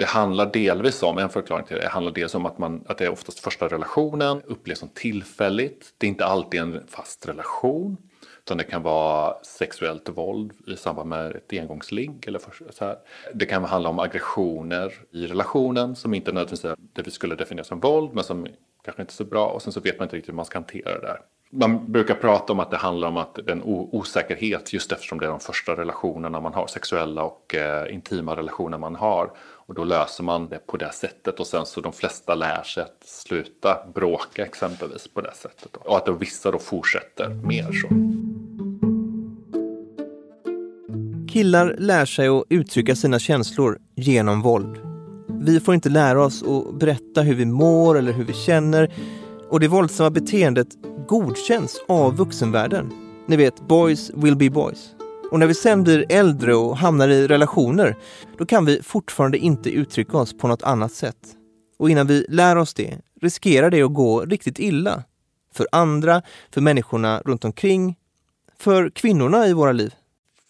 det handlar delvis om, en förklaring till det, det handlar dels om att, man, att det är oftast första relationen, upplevs som tillfälligt. Det är inte alltid en fast relation. Utan det kan vara sexuellt våld i samband med ett engångsligg. Eller så här. Det kan handla om aggressioner i relationen som inte nödvändigtvis är det vi skulle definiera som våld men som kanske inte är så bra. Och sen så vet man inte riktigt hur man ska hantera det där. Man brukar prata om att det handlar om att den osäkerhet just eftersom det är de första relationerna man har, sexuella och eh, intima relationer man har. Och då löser man det på det sättet och sen så de flesta lär sig att sluta bråka exempelvis på det sättet. Och att då vissa då fortsätter mer så. Killar lär sig att uttrycka sina känslor genom våld. Vi får inte lära oss att berätta hur vi mår eller hur vi känner och det våldsamma beteendet godkänns av vuxenvärlden. Ni vet, boys will be boys. Och när vi sen blir äldre och hamnar i relationer, då kan vi fortfarande inte uttrycka oss på något annat sätt. Och innan vi lär oss det riskerar det att gå riktigt illa. För andra, för människorna runt omkring, för kvinnorna i våra liv.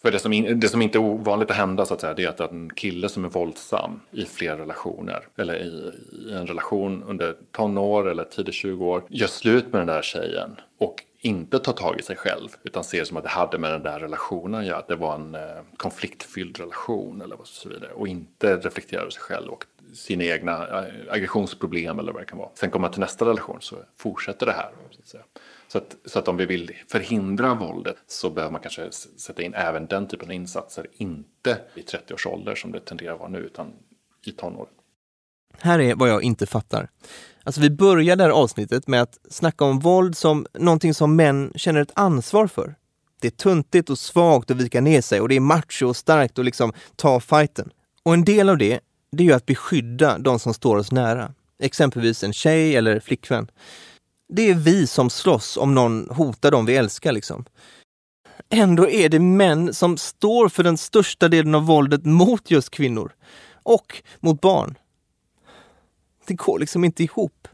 För det som, in, det som inte är ovanligt att hända så att säga, det är att en kille som är våldsam i flera relationer, eller i, i en relation under tonår eller tidigt 20 år, gör slut med den där tjejen och inte tar tag i sig själv utan ser som att det hade med den där relationen att göra, att det var en eh, konfliktfylld relation eller så vidare och inte reflekterar över sig själv och sina egna eh, aggressionsproblem eller vad det kan vara. Sen kommer man till nästa relation så fortsätter det här. Så att, säga. Så att, så att om vi vill förhindra våldet så behöver man kanske sätta in även den typen av insatser, inte i 30 års ålder som det tenderar att vara nu utan i tonåren. Här är vad jag inte fattar. Alltså vi börjar det här avsnittet med att snacka om våld som någonting som män känner ett ansvar för. Det är tuntigt och svagt att vika ner sig och det är macho och starkt att liksom ta fighten. Och en del av det, det är ju att beskydda de som står oss nära. Exempelvis en tjej eller flickvän. Det är vi som slåss om någon hotar dem vi älskar liksom. Ändå är det män som står för den största delen av våldet mot just kvinnor. Och mot barn. Det går liksom inte ihop.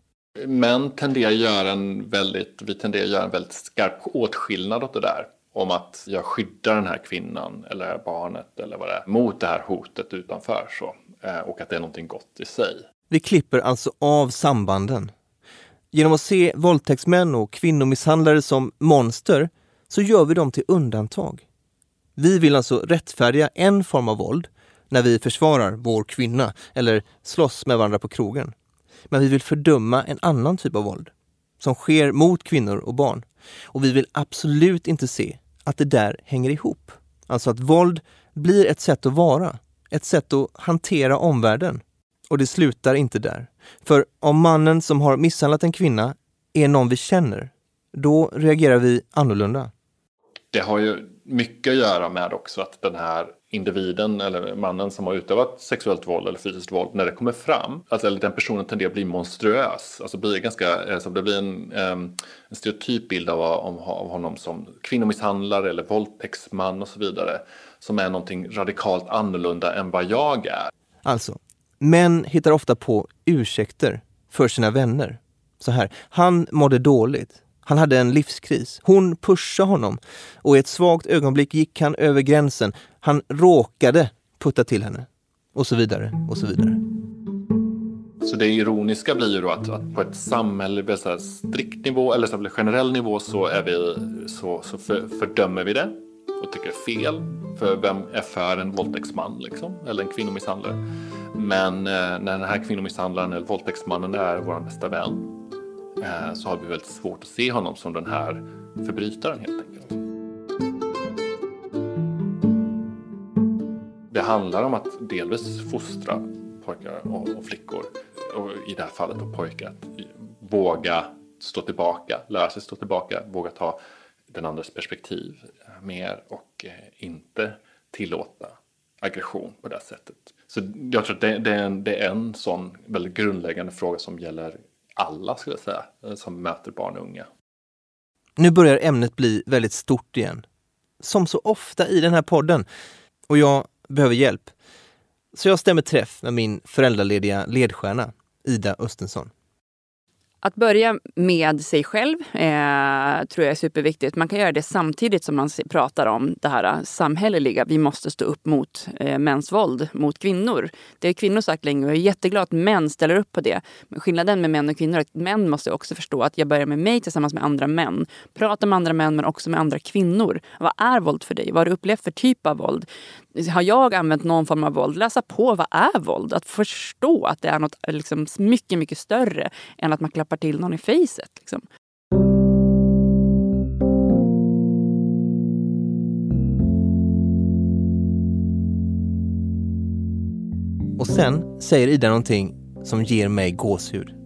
Män tenderar att göra en väldigt, vi tenderar att göra en väldigt skarp åtskillnad åt det där. Om att jag skyddar den här kvinnan eller barnet eller vad det är mot det här hotet utanför. Så. Eh, och att det är någonting gott i sig. Vi klipper alltså av sambanden. Genom att se våldtäktsmän och kvinnomisshandlare som monster så gör vi dem till undantag. Vi vill alltså rättfärdiga en form av våld när vi försvarar vår kvinna eller slåss med varandra på krogen. Men vi vill fördöma en annan typ av våld som sker mot kvinnor och barn. Och vi vill absolut inte se att det där hänger ihop. Alltså att våld blir ett sätt att vara, ett sätt att hantera omvärlden. Och det slutar inte där. För om mannen som har misshandlat en kvinna är någon vi känner, då reagerar vi annorlunda. Det har ju mycket att göra med också att den här individen eller mannen som har utövat sexuellt våld eller fysiskt våld när det kommer fram, alltså, eller den personen tenderar att bli monstruös. Alltså blir ganska, alltså det blir en, en stereotyp bild av, av honom som kvinnomisshandlare eller våldtäktsman och så vidare. Som är någonting radikalt annorlunda än vad jag är. Alltså, män hittar ofta på ursäkter för sina vänner. Så här, han mådde dåligt. Han hade en livskris. Hon pushade honom och i ett svagt ögonblick gick han över gränsen. Han råkade putta till henne. Och så vidare, och så vidare. Så det ironiska blir ju då att, att på ett samhälle, så strikt nivå eller så generell nivå så, är vi, så, så för, fördömer vi det och tycker fel. För vem är för en våldtäktsman liksom? Eller en kvinnomisshandlare? Men eh, när den här kvinnomisshandlaren eller våldtäktsmannen är vår bästa vän Eh, så har vi väldigt svårt att se honom som den här förbrytaren helt enkelt. Det handlar om att delvis fostra pojkar och flickor och i det här fallet då pojkar att våga stå tillbaka, lära sig stå tillbaka, våga ta den andres perspektiv mer och eh, inte tillåta aggression på det sättet. Så jag tror att det, det, är en, det är en sån väldigt grundläggande fråga som gäller alla skulle jag säga, eh, som möter barn och unga. Nu börjar ämnet bli väldigt stort igen. Som så ofta i den här podden. Och jag behöver hjälp. Så jag stämmer träff med min föräldralediga ledstjärna, Ida Östensson. Att börja med sig själv eh, tror jag är superviktigt. Man kan göra det samtidigt som man pratar om det här eh, samhälleliga. Vi måste stå upp mot eh, mäns våld mot kvinnor. Det har kvinnor sagt länge och jag är jätteglad att män ställer upp på det. Men skillnaden med män och kvinnor är att män måste också förstå att jag börjar med mig tillsammans med andra män. Prata med andra män men också med andra kvinnor. Vad är våld för dig? Vad har du upplevt för typ av våld? Har jag använt någon form av våld, läsa på vad är våld? Att förstå att det är något liksom mycket, mycket större än att man klappar till någon i facet. Liksom. Och sen säger Ida någonting som ger mig gåshud.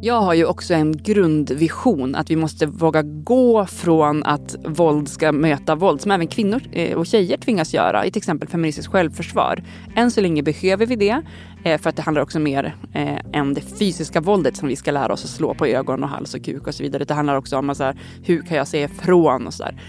Jag har ju också en grundvision att vi måste våga gå från att våld ska möta våld, som även kvinnor eh, och tjejer tvingas göra i till exempel feministiskt självförsvar. Än så länge behöver vi det, eh, för att det handlar också mer eh, än det fysiska våldet som vi ska lära oss att slå på ögon och hals och kuk och så vidare. Det handlar också om så här, hur kan jag säga ifrån och så där.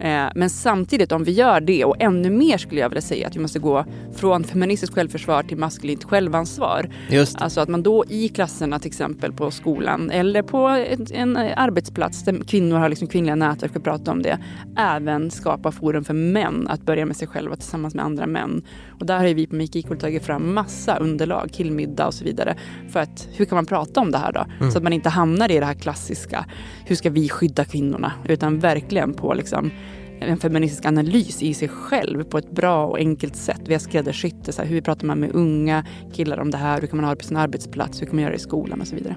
Eh, men samtidigt, om vi gör det och ännu mer skulle jag vilja säga att vi måste gå från feministiskt självförsvar till maskulint självansvar. Just. Alltså att man då i klasserna till exempel på skolan eller på en, arbetsplats där kvinnor har liksom kvinnliga nätverk för att prata om det. Även skapa forum för män att börja med sig själva tillsammans med andra män. Och där har vi på Equal tagit fram massa underlag, killmiddag och så vidare. För att hur kan man prata om det här då? Mm. Så att man inte hamnar i det här klassiska, hur ska vi skydda kvinnorna? Utan verkligen på liksom en feministisk analys i sig själv på ett bra och enkelt sätt. Vi har skräddarsytt det. Hur pratar man med unga killar om det här? Hur kan man ha det på sin arbetsplats? Hur kan man göra det i skolan och så vidare.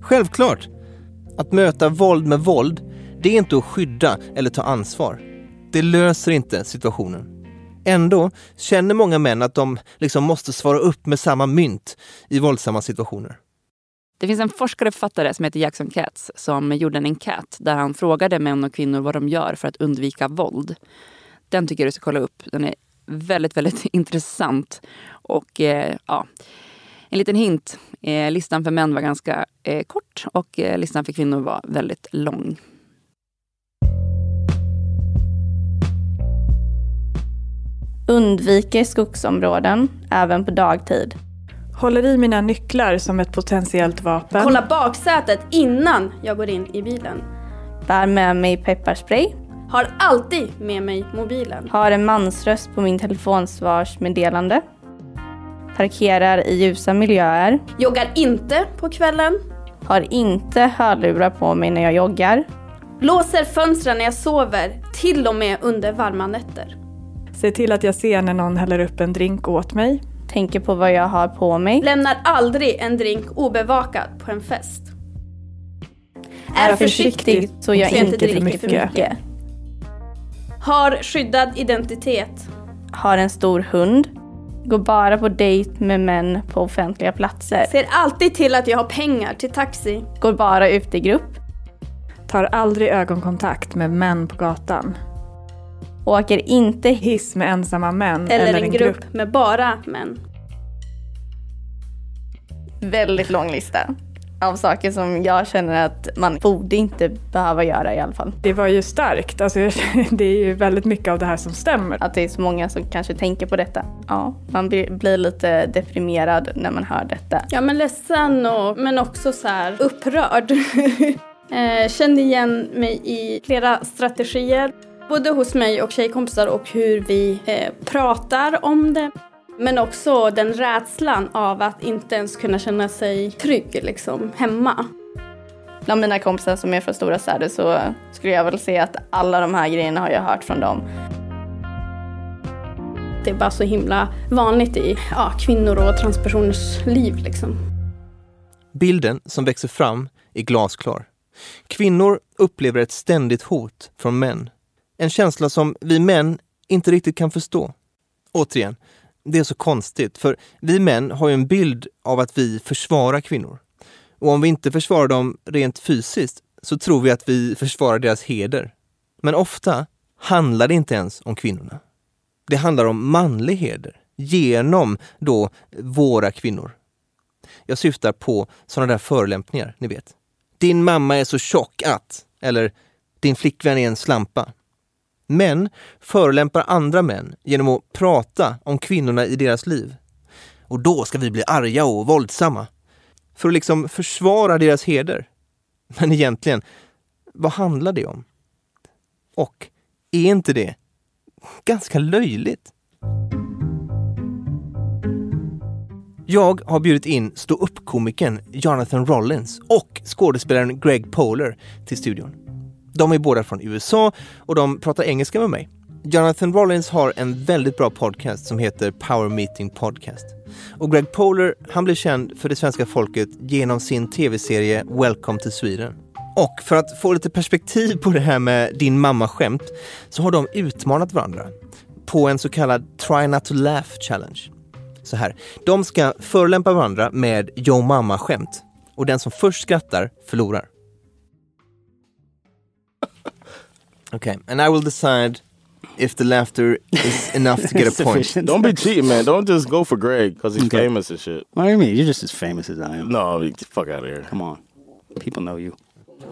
Självklart! Att möta våld med våld, det är inte att skydda eller ta ansvar. Det löser inte situationen. Ändå känner många män att de liksom måste svara upp med samma mynt i våldsamma situationer. Det finns en forskare och författare som heter Jackson Katz som gjorde en enkät där han frågade män och kvinnor vad de gör för att undvika våld. Den tycker jag du ska kolla upp. Den är väldigt, väldigt intressant. Och eh, ja, en liten hint. Eh, listan för män var ganska eh, kort och eh, listan för kvinnor var väldigt lång. Undviker skogsområden, även på dagtid. Håller i mina nycklar som ett potentiellt vapen. Kolla baksätet innan jag går in i bilen. Bär med mig pepparspray. Har alltid med mig mobilen. Har en mansröst på min telefonsvarsmeddelande. Parkerar i ljusa miljöer. Joggar inte på kvällen. Har inte hörlurar på mig när jag joggar. Låser fönstren när jag sover, till och med under varma nätter. Ser till att jag ser när någon häller upp en drink åt mig. Tänker på vad jag har på mig. Lämnar aldrig en drink obevakad på en fest. Är försiktig så jag inte dricker för mycket. Har skyddad identitet. Har en stor hund. Går bara på dejt med män på offentliga platser. Ser alltid till att jag har pengar till taxi. Går bara ut i grupp. Tar aldrig ögonkontakt med män på gatan. Åker inte hiss med ensamma män eller, eller en grupp, grupp med bara män. Väldigt lång lista av saker som jag känner att man borde inte behöva göra i alla fall. Det var ju starkt. Alltså, det är ju väldigt mycket av det här som stämmer. Att det är så många som kanske tänker på detta. Ja, man blir lite deprimerad när man hör detta. Ja, men ledsen och, men också så här upprörd. eh, kände igen mig i flera strategier. Både hos mig och tjejkompisar och hur vi eh, pratar om det. Men också den rädslan av att inte ens kunna känna sig trygg liksom, hemma. Bland mina kompisar som är från stora städer så skulle jag väl säga att alla de här grejerna har jag hört från dem. Det är bara så himla vanligt i ja, kvinnor och transpersoners liv. Liksom. Bilden som växer fram är glasklar. Kvinnor upplever ett ständigt hot från män. En känsla som vi män inte riktigt kan förstå. Återigen, det är så konstigt, för vi män har ju en bild av att vi försvarar kvinnor. Och om vi inte försvarar dem rent fysiskt så tror vi att vi försvarar deras heder. Men ofta handlar det inte ens om kvinnorna. Det handlar om manlig heder, genom då våra kvinnor. Jag syftar på sådana där förolämpningar, ni vet. Din mamma är så tjock att, eller din flickvän är en slampa. Män förolämpar andra män genom att prata om kvinnorna i deras liv. Och då ska vi bli arga och våldsamma. För att liksom försvara deras heder. Men egentligen, vad handlar det om? Och är inte det ganska löjligt? Jag har bjudit in stå upp komikern Jonathan Rollins och skådespelaren Greg Poler till studion. De är båda från USA och de pratar engelska med mig. Jonathan Rollins har en väldigt bra podcast som heter Power Meeting Podcast. Och Greg Poler, han blev känd för det svenska folket genom sin tv-serie Welcome to Sweden. Och för att få lite perspektiv på det här med din mamma-skämt så har de utmanat varandra på en så kallad Try Not To Laugh Challenge. Så här, de ska förolämpa varandra med Yo mamma-skämt och den som först skrattar förlorar. Okay, and I will decide if the laughter is enough to get a point. Don't be cheating, man. Don't just go for Greg because he's okay. famous and shit. What do you mean? You're just as famous as I am. No, get the fuck out of here. Come on. People know you.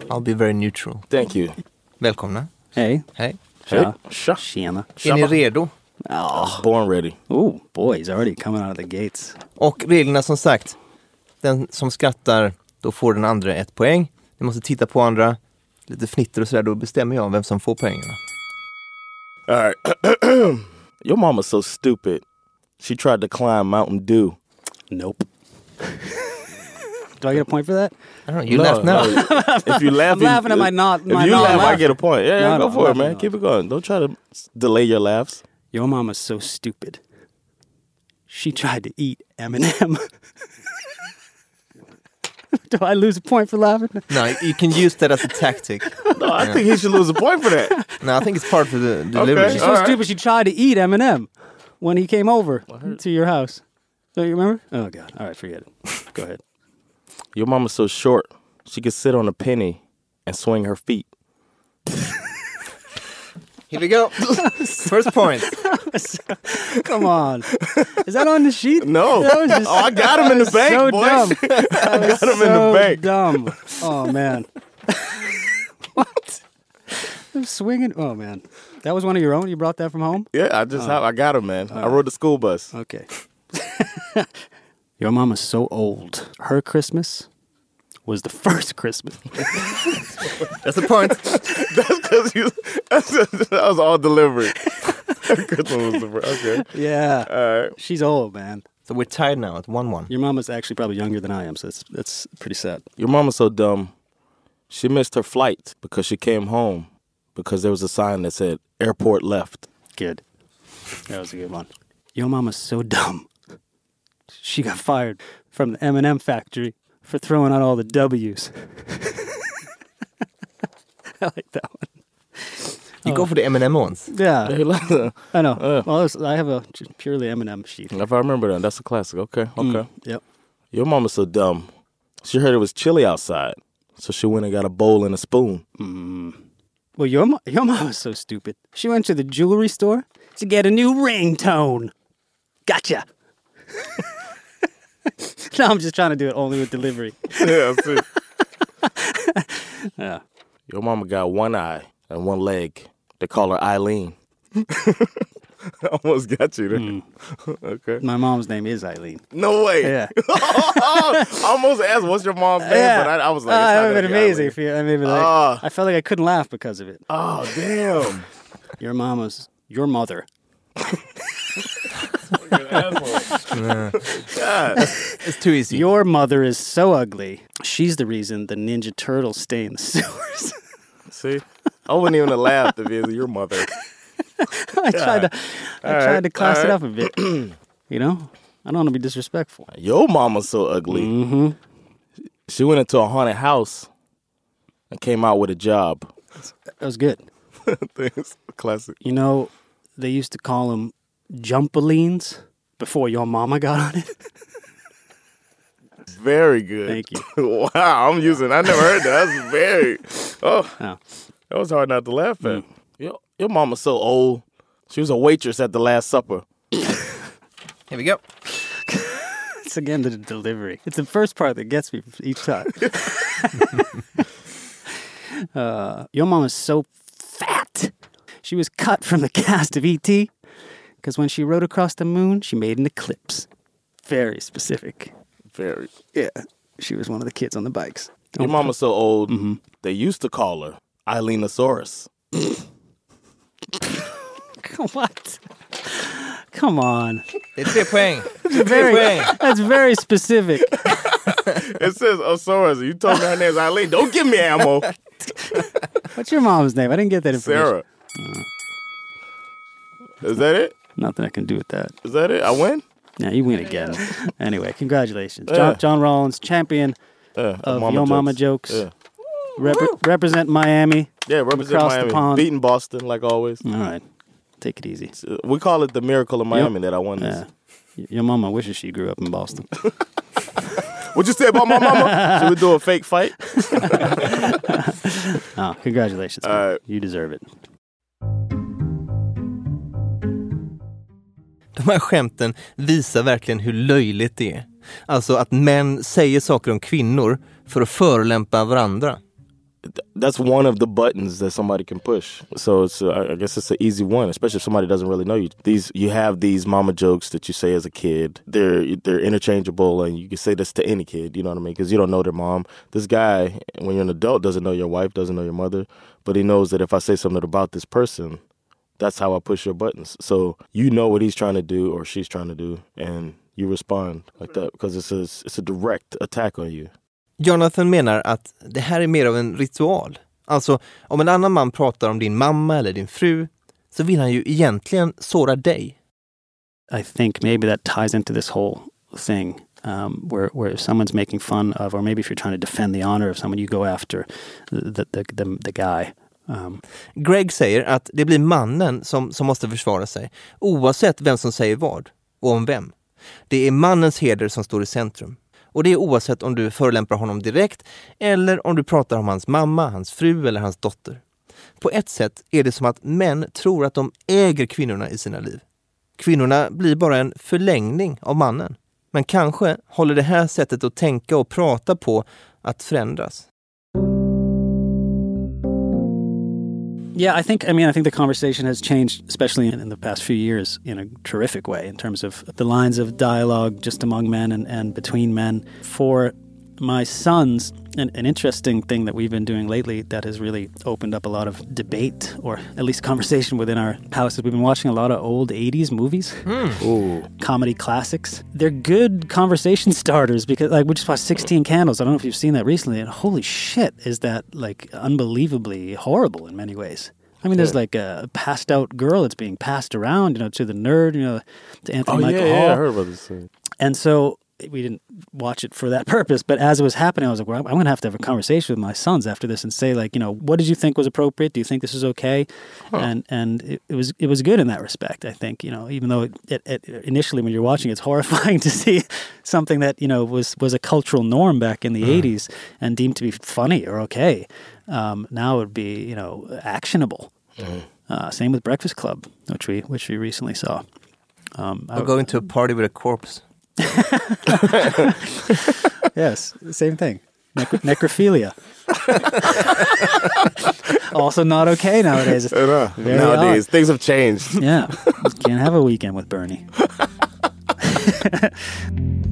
I'll be very neutral. Thank you. Välkomna. Hej. Hej. Tja. Tja. Tjena. Är ni redo? Oh. Born ready. Oh, boy, he's already coming out of the gates. Och reglerna som sagt. Den som skrattar, då får den andra ett poäng. Ni måste titta på andra, lite fnitter och sådär, då bestämmer jag vem som får poängen. All right. Your mama's so stupid. She tried to climb Mountain Dew. Nope. Do I get a point for that? I don't know. You no, laugh now. No. if you laugh, I'm laughing at my not. If my you laugh, laugh, I get a point. Yeah, yeah No, go no, for I'm it, man. laughing, Keep it going. Don't try to delay your laughs. Your mama's so stupid. She tried to eat Eminem. Do I lose a point for laughing? No, you can use that as a tactic. No, I think he should lose a point for that. No, I think it's part of the delivery. She's so stupid. She tried to eat Eminem. when he came over to your house. Don't you remember? Oh God! All right, forget it. Go ahead. Your mama's so short, she could sit on a penny and swing her feet. Here we go. First point. Come on. Is that on the sheet? No. Just, Oh, I got him in the bank, so boy. Dumb. I got him in the so bank. Dumb. Oh man. what? I'm swinging. Oh man. That was one of your own. You brought that from home. Yeah, I just Oh. have, I got him, man. I rode the school bus. Okay. Your mom is so old. Her Christmas was the first Christmas. That's the point. that's because you. That's, that was all delivery. Christmas was the first. Okay. yeah. All right. She's old, man. So we're tied now at one one. Your mama's actually probably younger than I am, so that's that's pretty sad. Your mama's so dumb. She missed her flight because she came home because there was a sign that said airport left. Good. That was a good one. Your mama's so dumb. She got fired from the M&M factory for throwing out all the W's. I like that one. You go for the M&M ones. Yeah, Hey, look. I know. Uh. well, it's- I have a purely M&M sheet. If I remember that, that's a classic. Okay, okay. Mm, yep. Your mama's so dumb. She heard it was chilly outside, so she went and got a bowl and a spoon. Mm. Well, your mo- your mom was so stupid. She went to the jewelry store to get a new ringtone. Gotcha. no, I'm just trying to do it only with delivery. yeah, see. Yeah. Your mama got one eye and one leg. They call her Eileen. I Almost got you there. okay. My mom's name is Eileen. No way. Yeah. I almost asked, "What's your mom's name?" yeah. But I, I was like, Ah, it's that not would have been amazing you. I mean, like, Ah. I felt like I couldn't laugh because of it. Oh damn! Your mama's your mother. God. It's too easy. Your mother is so ugly. She's the reason the Ninja Turtles stay in the sewers. See, I wouldn't even have laughed if it was your mother. I tried to, I All tried right, to class all it right. up a bit. you know, I don't want to be disrespectful. Your mama's so ugly. Mm-hmm. She went into a haunted house and came out with a job. That was good. Thanks. Classic. You know, they used to call them jumpolines before your mama got on it. Very good. Thank you. wow, I'm using. I never heard that. That's very. Oh, Oh. that was hard not to laugh at. Your, your mama's so old. She was a waitress at the Last Supper. Here we go. It's again the delivery. It's the first part that gets me each time. uh, your mom is so fat. She was cut from the cast of E.T. because when she rode across the moon, she made an eclipse. Very specific. Very. Yeah. She was one of the kids on the bikes. Your mama's so old. Mm-hmm. They used to call her Eileenosaurus. what? Come on. It's är tre poäng. That's very, that's very specific. it says Osaurus. You told me her name's Eileen. Don't give me ammo. What's your mom's name? I didn't get that information. Sarah. Is that it? Nothing I can do with that. Is that it? I win? Yeah, you win again. anyway, congratulations. John, John Rollins, champion of Yo Mama Jokes. Yeah. Repre- represent Miami. Yeah, represent across Miami. the pond. Beating Boston like always. All right. Take it easy. We call it the miracle of Miami that I won this. Yeah. Your mama wishes she grew up in Boston. What you say about my mama? Should we do a fake fight? oh, congratulations. All man. right. You deserve it. De här skämten visar verkligen hur löjligt det är. Alltså att män säger saker om kvinnor för att förolämpa varandra. That's one of the buttons that somebody can push. So it's uh, I guess it's an easy one, especially if somebody doesn't really know you. These you have these mama jokes that you say as a kid. They're they're interchangeable, and you can say this to any kid. You know what I mean? Because you don't know their mom. This guy, when you're an adult, doesn't know your wife, doesn't know your mother, but he knows that if I say something about this person, that's how I push your buttons. So you know what he's trying to do or she's trying to do, and you respond like that because it's a it's a direct attack on you. Jonathan menar att det här är mer av en ritual. Alltså, om en annan man pratar om din mamma eller din fru så vill han ju egentligen såra dig. I think maybe that ties into this whole thing um, where where if someone's making fun of, or maybe if you're trying to defend the honor of someone, you go after the the the, the, the guy Um, Greg säger att det blir mannen som, som måste försvara sig, oavsett vem som säger vad och om vem. Det är mannens heder som står i centrum. Och det är oavsett om du förolämpar honom direkt eller om du pratar om hans mamma, hans fru eller hans dotter. På ett sätt är det som att män tror att de äger kvinnorna i sina liv. Kvinnorna blir bara en förlängning av mannen. Men kanske håller det här sättet att tänka och prata på att förändras. Yeah, I think, I mean, I think the conversation has changed, especially in, in, the past few years, in a terrific way in terms of the lines of dialogue just among men and, and between men. For my sons, an, an, interesting thing that we've been doing lately that has really opened up a lot of debate or at least conversation within our house is we've been watching a lot of old 80s movies, mm. comedy classics. They're good conversation starters because, like, we just watched 16 Candles. I don't know if you've seen that recently, and holy shit, is that, like, unbelievably horrible in many ways. I mean, there's like a passed out girl that's being passed around, you know, to the nerd, you know, to Anthony oh, Michael yeah, Hall. Yeah, I heard about this thing. And so we didn't watch it for that purpose. But as it was happening, I was like, well, I'm going to have to have a conversation with my sons after this and say, like, you know, what did you think was appropriate? Do you think this is okay? Huh. And and it, it, was it was good in that respect. I think you know, even though it, it, it, initially when you're watching, it's horrifying to see something that you know was was a cultural norm back in the Mm. '80s and deemed to be funny or okay. Um, now it would be you know actionable. Mm. Uh, same with Breakfast Club, which we which we recently saw. Um, Or going to a party with a corpse. yes, same thing. Nec- necrophilia. also not okay nowadays. Nowadays, odd. things have changed. Yeah, can't have a weekend with Bernie.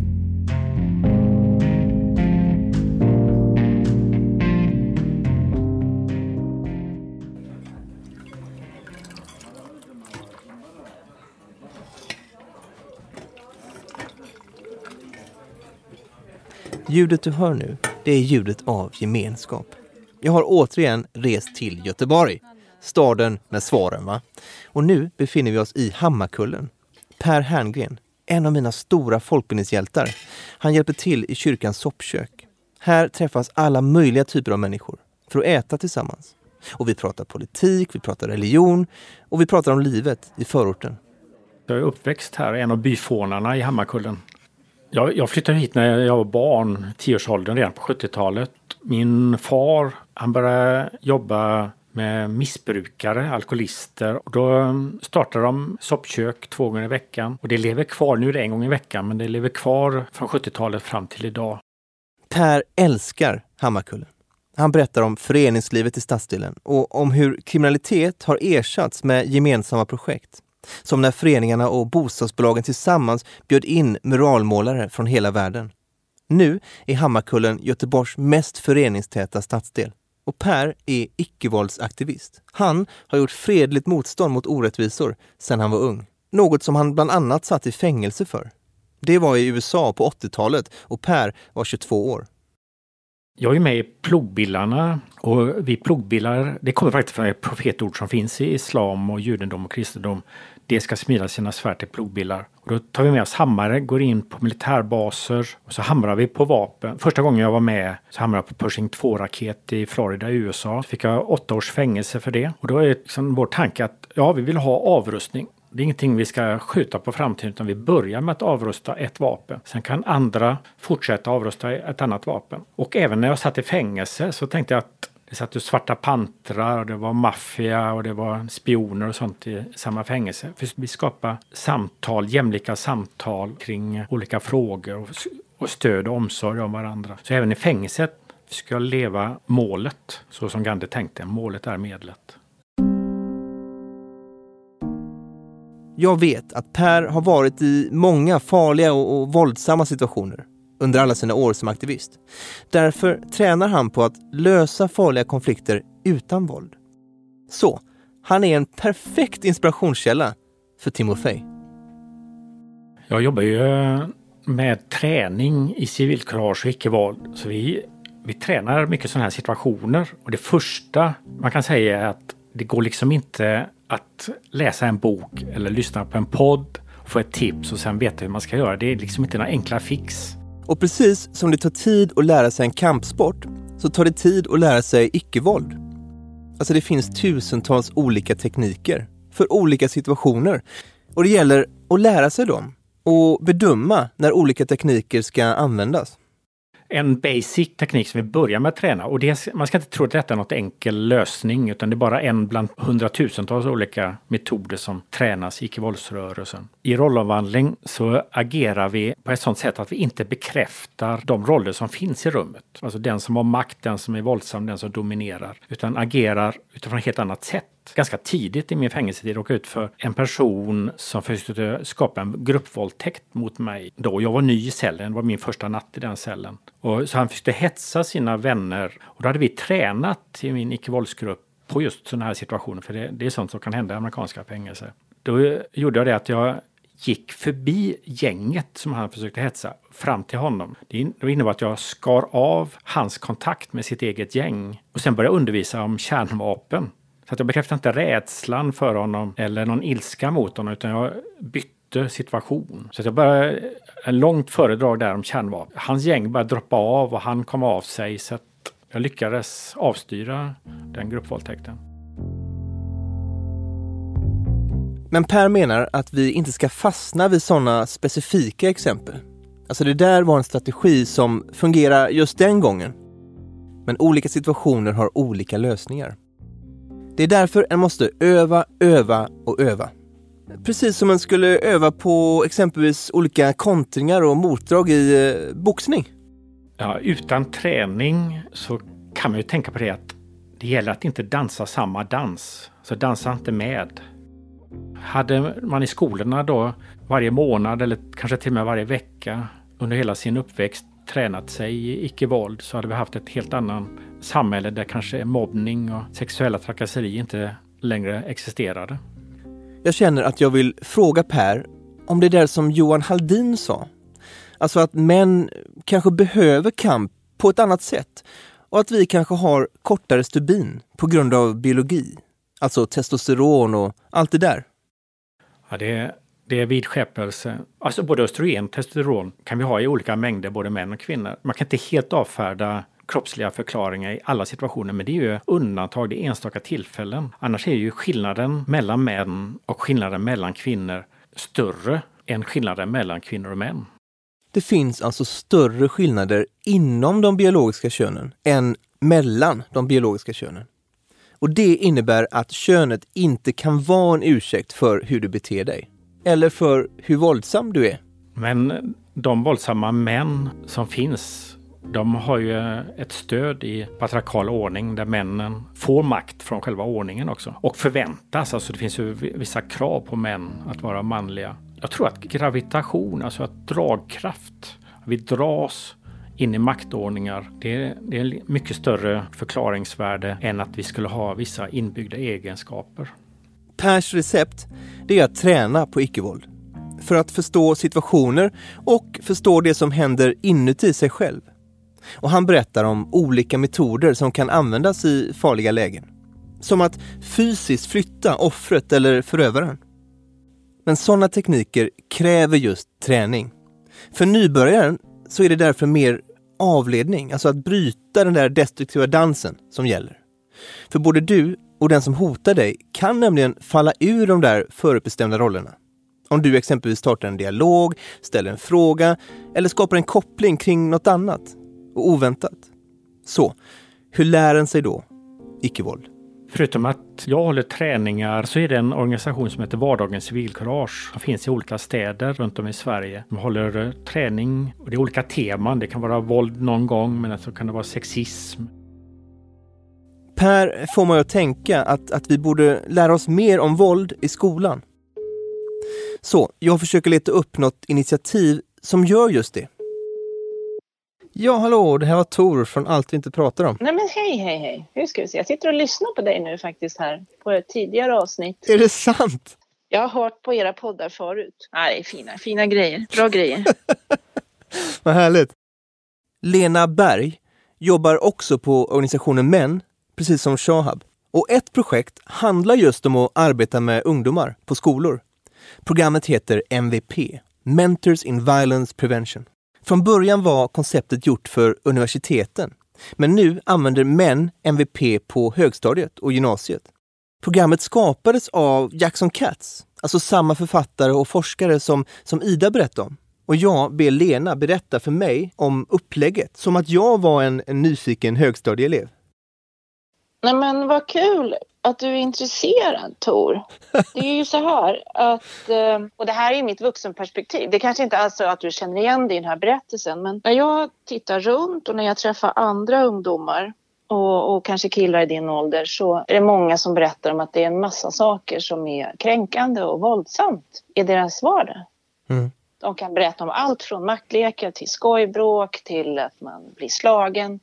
Ljudet du hör nu, det är ljudet av gemenskap. Jag har återigen rest till Göteborg, staden med svaren va? Och nu befinner vi oss i Hammarkullen. Per Herngren, en av mina stora folkbildningshjältar. Han hjälper till i kyrkans soppkök. Här träffas alla möjliga typer av människor för att äta tillsammans. Och vi pratar politik, vi pratar religion och vi pratar om livet i förorten. Jag är uppväxt här, en av byfånarna i Hammarkullen. Jag, jag flyttade hit när jag var barn, tioårsåldern, redan på 70-talet. Min far, han började jobba med missbrukare, alkoholister. Och då um, startade de soppkök två gånger i veckan. Och det lever kvar, nu är det en gång i veckan, men det lever kvar från 70-talet fram till idag. Per älskar Hammarkullen. Han berättar om föreningslivet i stadsdelen och om hur kriminalitet har ersatts med gemensamma projekt. Som när föreningarna och bostadsbolagen tillsammans bjöd in muralmålare från hela världen. Nu är Hammarkullen Göteborgs mest föreningstäta stadsdel. Och Per är icke-våldsaktivist. Han har gjort fredligt motstånd mot orättvisor sedan han var ung. Något som han bland annat satt i fängelse för. Det var i USA på 80-talet och Per var 22 år. Jag är med i plogbillarna och vi plogbillar, det kommer faktiskt från ett profetord som finns i islam och judendom och kristendom. De ska smida sina svärd till plogbillar. Och då tar vi med oss hammare, går in på militärbaser och så hamrar vi på vapen. Första gången jag var med så hamrade jag på Pershing 2-raket i Florida, USA. Så fick jag åtta års fängelse för det. Och då är liksom vår tanke att ja, vi vill ha avrustning. Det är ingenting vi ska skjuta på framtiden utan vi börjar med att avrusta ett vapen. Sen kan andra fortsätta avrusta ett annat vapen. Och även när jag satt i fängelse så tänkte jag att vi satt ju svarta pantrar och det var maffia och det var spioner och sånt i samma fängelse. För vi skapade samtal, jämlika samtal kring olika frågor och, och stöd och omsorg om varandra. Så även i fängelset ska jag leva målet så som Gandhi tänkte. Målet är medlet. Jag vet att Per har varit i många farliga och, och våldsamma situationer under alla sina år som aktivist. Därför tränar han på att lösa farliga konflikter utan våld. Så, han är en perfekt inspirationskälla för Timofey. Jag jobbar ju eh, med träning i civilkurage och icke-våld. Så vi, vi tränar mycket sådana här situationer. Och det första man kan säga är att det går liksom inte att läsa en bok eller lyssna på en podd, få ett tips och sen veta hur man ska göra. Det är liksom inte några enkla fix. Och precis som det tar tid att lära sig en kampsport så tar det tid att lära sig icke-våld. Alltså det finns tusentals olika tekniker för olika situationer. Och det gäller att lära sig dem och bedöma när olika tekniker ska användas en basic teknik som vi börjar med att träna. Och det, man ska inte tro att detta är något enkel lösning utan det är bara en bland hundratusentals olika metoder som tränas i icke-våldsrörelsen. I rollomvandling så agerar vi på ett sådant sätt att vi inte bekräftar de roller som finns i rummet. Alltså den som har makt, den som är våldsam, den som dominerar. Utan agerar utifrån ett helt annat sätt ganska tidigt i min fängelsetid råkade ut för en person som försökte skapa en gruppvåldtäkt mot mig. Då jag var ny i cellen, det var min första natt i den cellen. Och så han försökte hetsa sina vänner. Och då hade vi tränat i min icke-våldsgrupp på just sådana här situationer, för det, det är sånt som kan hända i amerikanska fängelser. Då gjorde jag det att jag gick förbi gänget som han försökte hetsa fram till honom. Det innebar att jag skar av hans kontakt med sitt eget gäng och sen började undervisa om kärnvapen. Så att jag bekräftade inte rädslan för honom eller någon ilska mot honom utan jag bytte situation. Så att jag började en långt föredrag där om kärnvapen. Hans gäng började droppa av och han kom av sig så att jag lyckades avstyra den gruppvåldtäkten. Men Per menar att vi inte ska fastna vid sådana specifika exempel. Alltså det där var en strategi som fungerar just den gången. Men olika situationer har olika lösningar. Det är därför en måste öva, öva och öva. Precis som man skulle öva på exempelvis olika kontringar och motdrag i eh, boxning. Ja, utan träning så kan man ju tänka på det att det gäller att inte dansa samma dans. Så dansa inte med. Hade man i skolorna då varje månad eller kanske till och med varje vecka under hela sin uppväxt tränat sig i icke-våld så hade vi haft ett helt annat samhälle där kanske mobbning och sexuella trakasserier inte längre existerade. Jag känner att jag vill fråga Per om det där som Johan Haldin sa. Alltså att män kanske behöver kamp på ett annat sätt och att vi kanske har kortare stubin på grund av biologi. Alltså testosteron och allt det där. Ja, det, det är vidskepelse. Alltså både östrogen och testosteron kan vi ha i olika mängder, både män och kvinnor. Man kan inte helt avfärda kroppsliga förklaringar i alla situationer, men det är ju undantag, det är enstaka tillfällen. Annars är ju skillnaden mellan män och skillnaden mellan kvinnor större än skillnaden mellan kvinnor och män. Det finns alltså större skillnader inom de biologiska könen än mellan de biologiska könen. Och det innebär att könet inte kan vara en ursäkt för hur du beter dig. Eller för hur våldsam du är. Men de våldsamma män som finns de har ju ett stöd i patriarkal ordning där männen får makt från själva ordningen också. Och förväntas, alltså det finns ju vissa krav på män att vara manliga. Jag tror att gravitation, alltså att dragkraft, vi dras in i maktordningar. Det är, det är mycket större förklaringsvärde än att vi skulle ha vissa inbyggda egenskaper. Pers recept, det är att träna på icke-våld. För att förstå situationer och förstå det som händer inuti sig själv. Och han berättar om olika metoder som kan användas i farliga lägen. Som att fysiskt flytta offret eller förövaren. Men sådana tekniker kräver just träning. För nybörjaren så är det därför mer avledning, alltså att bryta den där destruktiva dansen som gäller. För både du och den som hotar dig kan nämligen falla ur de där förutbestämda rollerna. Om du exempelvis startar en dialog, ställer en fråga eller skapar en koppling kring något annat och oväntat. Så, hur lär en sig då icke-våld? Förutom att jag håller träningar så är det en organisation som heter Vardagens civilkurage som finns i olika städer runt om i Sverige. De håller eh, träning och det är olika teman. Det kan vara våld någon gång men så kan det vara sexism. Per får mig att tänka att, att vi borde lära oss mer om våld i skolan. Så jag försöker leta upp något initiativ som gör just det. Ja, hallå, det här var Tor från Allt vi inte pratar om. Nej men hej, hej, hej. Hur ska vi se? Jag sitter och lyssnar på dig nu faktiskt här på ett tidigare avsnitt. Är det sant? Jag har hört på era poddar förut. Nej, fina, fina grejer. Bra grejer. Vad härligt. Lena Berg jobbar också på organisationen Män, precis som Shahab. Och ett projekt handlar just om att arbeta med ungdomar på skolor. Programmet heter MVP, Mentors in Violence Prevention. Från början var konceptet gjort för universiteten Men nu använder män MVP på högstadiet och gymnasiet. Programmet skapades av Jackson Katz, alltså samma författare och forskare som, som Ida berättade om. Och jag ber Lena berätta för mig om upplägget, som att jag var en, en nyfiken högstadieelev. Nej men vad kul att du är intresserad Tor. Det är ju så här att, eh, och det här är mitt vuxenperspektiv. Det kanske inte alls är att du känner igen dig i den här berättelsen men när jag tittar runt och när jag träffar andra ungdomar och, och, kanske killar i din ålder så är det många som berättar om att det är en massa saker som är kränkande och våldsamt i deras vardag. Mm. De kan berätta om allt från maktlekar till skojbråk till att man blir slagen.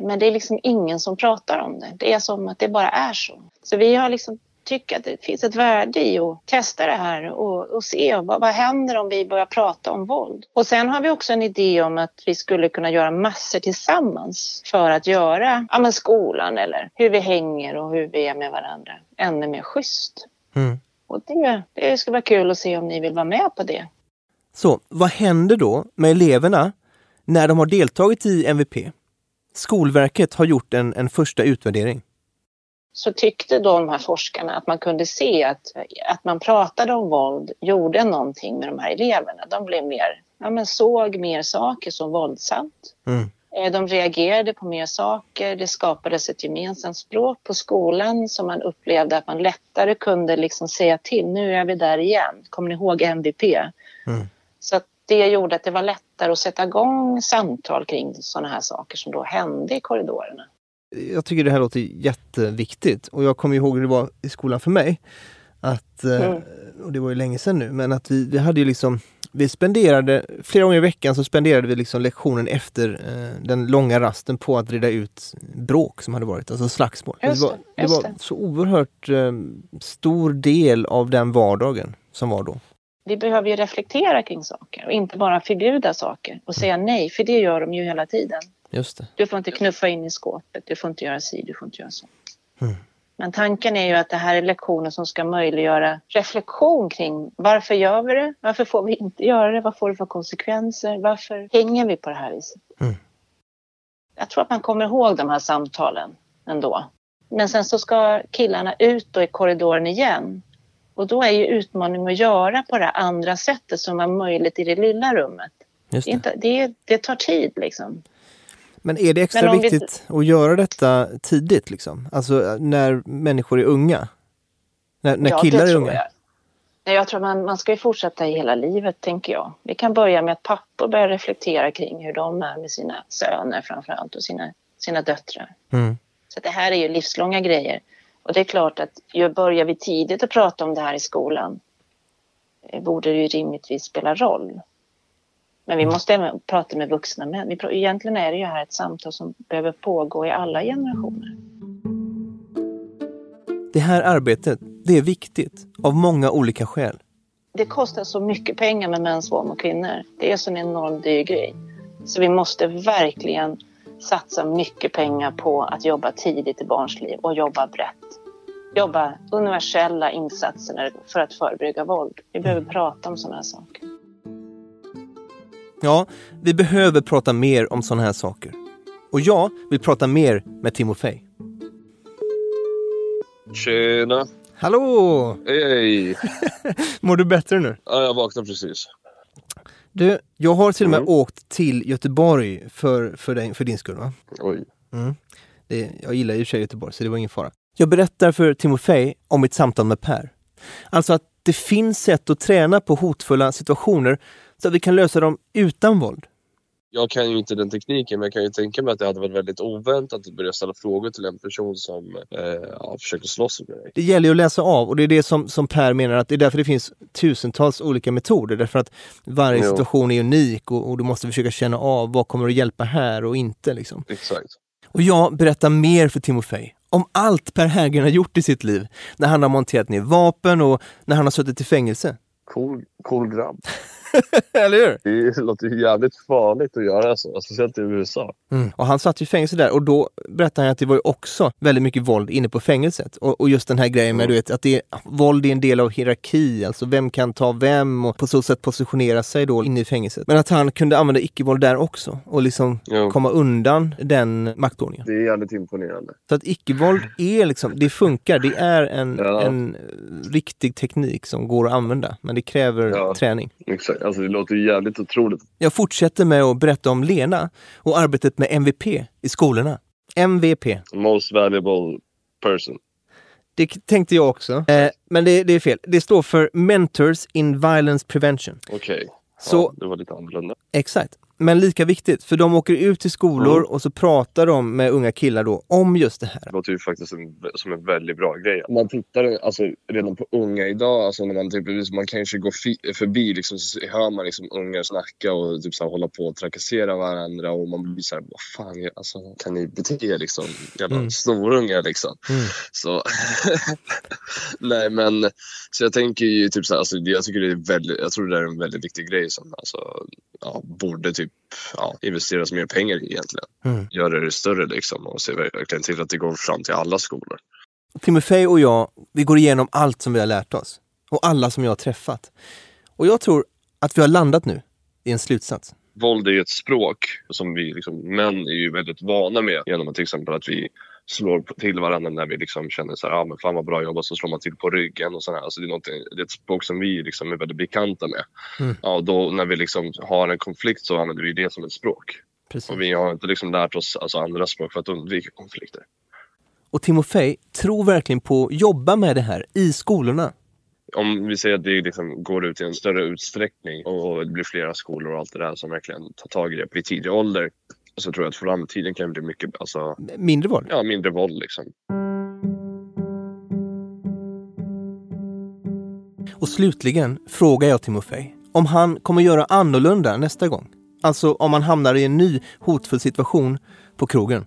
Men det är liksom ingen som pratar om det. Det är som att det bara är så. Så vi har liksom tyckt att det finns ett värde i att testa det här och, och se vad, vad händer om vi börjar prata om våld. Och sen har vi också en idé om att vi skulle kunna göra massor tillsammans för att göra ja, skolan eller hur vi hänger och hur vi är med varandra ännu mer schysst. Mm. Och det, det skulle vara kul att se om ni vill vara med på det. Så vad händer då med eleverna när de har deltagit i MVP? Skolverket har gjort en, en första utvärdering. Så tyckte då de här forskarna att man kunde se att, att man pratade om våld gjorde någonting med de här eleverna. De blev mer, ja men såg mer saker som våldsamt. Mm. Eh, De reagerade på mer saker. Det skapades ett gemensamt språk på skolan som man upplevde att man lättare kunde liksom säga till. Nu är vi där igen. Kommer ni ihåg MVP? Mm. Så att det gjorde att det var lättare att sätta igång samtal kring sådana här saker som då hände i korridorerna. Jag tycker det här låter jätteviktigt och jag kommer ihåg hur det var i skolan för mig. Att, eh, Mm. och det var ju länge sedan nu, men att vi, vi hade ju liksom vi spenderade, flera gånger i veckan så spenderade vi liksom lektionen efter eh, den långa rasten på att reda ut bråk som hade varit, alltså slagsmål. Just det var, det, var så oerhört eh, stor del av den vardagen som var då. Vi behöver ju reflektera kring saker och inte bara förbjuda saker och säga nej, för det gör de ju hela tiden. Just det. Du får inte knuffa in i skåpet, du får inte göra si, du får inte göra så. Mm. Men tanken är ju att det här är lektioner som ska möjliggöra reflektion kring varför gör vi det? Varför får vi inte göra det? Vad får det för konsekvenser? Varför hänger vi på det här viset? Mm. Jag tror att man kommer ihåg de här samtalen ändå. Men sen så ska killarna ut då i korridoren igen. Och då är ju utmaningen att göra på det andra sättet som var möjligt i det lilla rummet. Just Det, är inte, det, det tar tid liksom. Men är det extra om vi- viktigt att göra detta tidigt? Liksom? Alltså när människor är unga? När, när Ja, det killar är unga? Jag. Nej, Jag tror man, man ska ju fortsätta i hela livet, tänker jag. Vi kan börja med att pappor börjar reflektera kring hur de är med sina söner framförallt och sina, sina döttrar. Mm. Så det här är ju livslånga grejer. Och det är klart att ju börjar vi tidigt att prata om det här i skolan eh, borde det ju rimligtvis spela roll. Men vi måste även prata med vuxna män. Egentligen är det ju här ett samtal som behöver pågå i alla generationer. Det här arbetet, det är viktigt av många olika skäl. Det kostar så mycket pengar med mäns våld mot kvinnor. Det är så en enormt dyr grej. Så vi måste verkligen satsa mycket pengar på att jobba tidigt i barns liv och jobba brett. Jobba universella insatser för att förebygga våld. Vi behöver prata om sådana här saker. Ja, vi behöver prata mer om sådana här saker. Och jag vill prata mer med Timofej. Tjena! Hallå! Hej hej! Mår du bättre nu? Ja, jag vaknade precis. Du, jag har till och med Mm. åkt till Göteborg för, för, dig, för din skull. Va? Oj. Mm. Det, jag gillar ju i och för sig Göteborg, så det var ingen fara. Jag berättar för Timofej om mitt samtal med Per. Alltså att det finns sätt att träna på hotfulla situationer så att vi kan lösa dem utan våld. Jag kan ju inte den tekniken men jag kan ju tänka mig att det hade varit väldigt oväntat att börja ställa frågor till en person som eh, ja, försöker slåss med dig. Det gäller ju att läsa av och det är det som, som Per menar att det är därför det finns tusentals olika metoder. Därför att varje Jo. situation är unik och, och du måste försöka känna av vad kommer att hjälpa här och inte. Liksom. Exakt. Och jag berättar mer för Timofej om allt Per Herngren har gjort i sitt liv. När han har monterat ner vapen och när han har suttit i fängelse. Cool, cool grabb. Eller hur? Det låter ju jävligt farligt att göra så, speciellt i USA. Mm. Och han satt i fängelse där och då berättade han att det var ju också väldigt mycket våld inne på fängelset. Och, och just den här grejen med du vet, att det är, våld är en del av hierarki, alltså vem kan ta vem och på så sätt positionera sig då inne i fängelset. Men att han kunde använda icke-våld där också och liksom Jo. komma undan den maktordningen. Det är jävligt imponerande. Så att icke-våld är liksom, det funkar. Det är en, Ja. en riktig teknik som går att använda. Men det kräver träning. Exakt, alltså det låter ju jävligt otroligt. Jag fortsätter med att berätta om Lena och arbetet med MVP i skolorna. MVP. Most valuable person. Det tänkte jag också. Eh, men det, det är fel. Det står för Mentors in Violence Prevention. Okej. Så- Ja, det var lite annorlunda. Exakt. Men lika viktigt, för de åker ut till skolor Mm. och så pratar de med unga killar då om just det här. Det låter ju faktiskt en, som en väldigt bra grej. Om man tittar alltså, redan på unga idag, alltså när man, typ, man kanske går fi- förbi liksom, så hör man liksom ungar snacka och typ, så här, hålla på och trakassera varandra och man blir så här, vad fan alltså, kan ni bete er liksom? Jävla Mm. snorungar liksom. Mm. Så, nej men, så jag tänker ju typ så här, alltså, jag tycker det är väldigt, jag tror det är en väldigt viktig grej som alltså, ja, borde typ ja, investeras mer pengar i egentligen. Mm. Göra det större liksom och se verkligen till att det går fram till alla skolor. Timofej och jag, vi går igenom allt som vi har lärt oss. Och alla som jag har träffat. Och jag tror att vi har landat nu i en slutsats. Våld är ju ett språk som vi liksom, män är ju väldigt vana med genom att till exempel att vi slår till varandra när vi liksom känner så här, ah, men fan vad bra jobbat, så slår man till på ryggen och sådär. Alltså det, är det är ett språk som vi liksom är väldigt bekanta med. Mm. Ja, och då när vi liksom har en konflikt så använder vi det som ett språk. Precis. Och vi har inte liksom lärt oss alltså, andra språk för att undvika konflikter. Och Timofej tror verkligen på att jobba med det här i skolorna. Om vi säger att det liksom går ut i en större utsträckning och det blir flera skolor och allt det där som verkligen tar tag i det vid tidig ålder så tror jag att framtiden kan bli mycket, alltså, Mindre våld. ja, mindre våld liksom. Och slutligen frågar jag Timofej om han kommer göra annorlunda nästa gång. Alltså om han hamnar i en ny hotfull situation på krogen.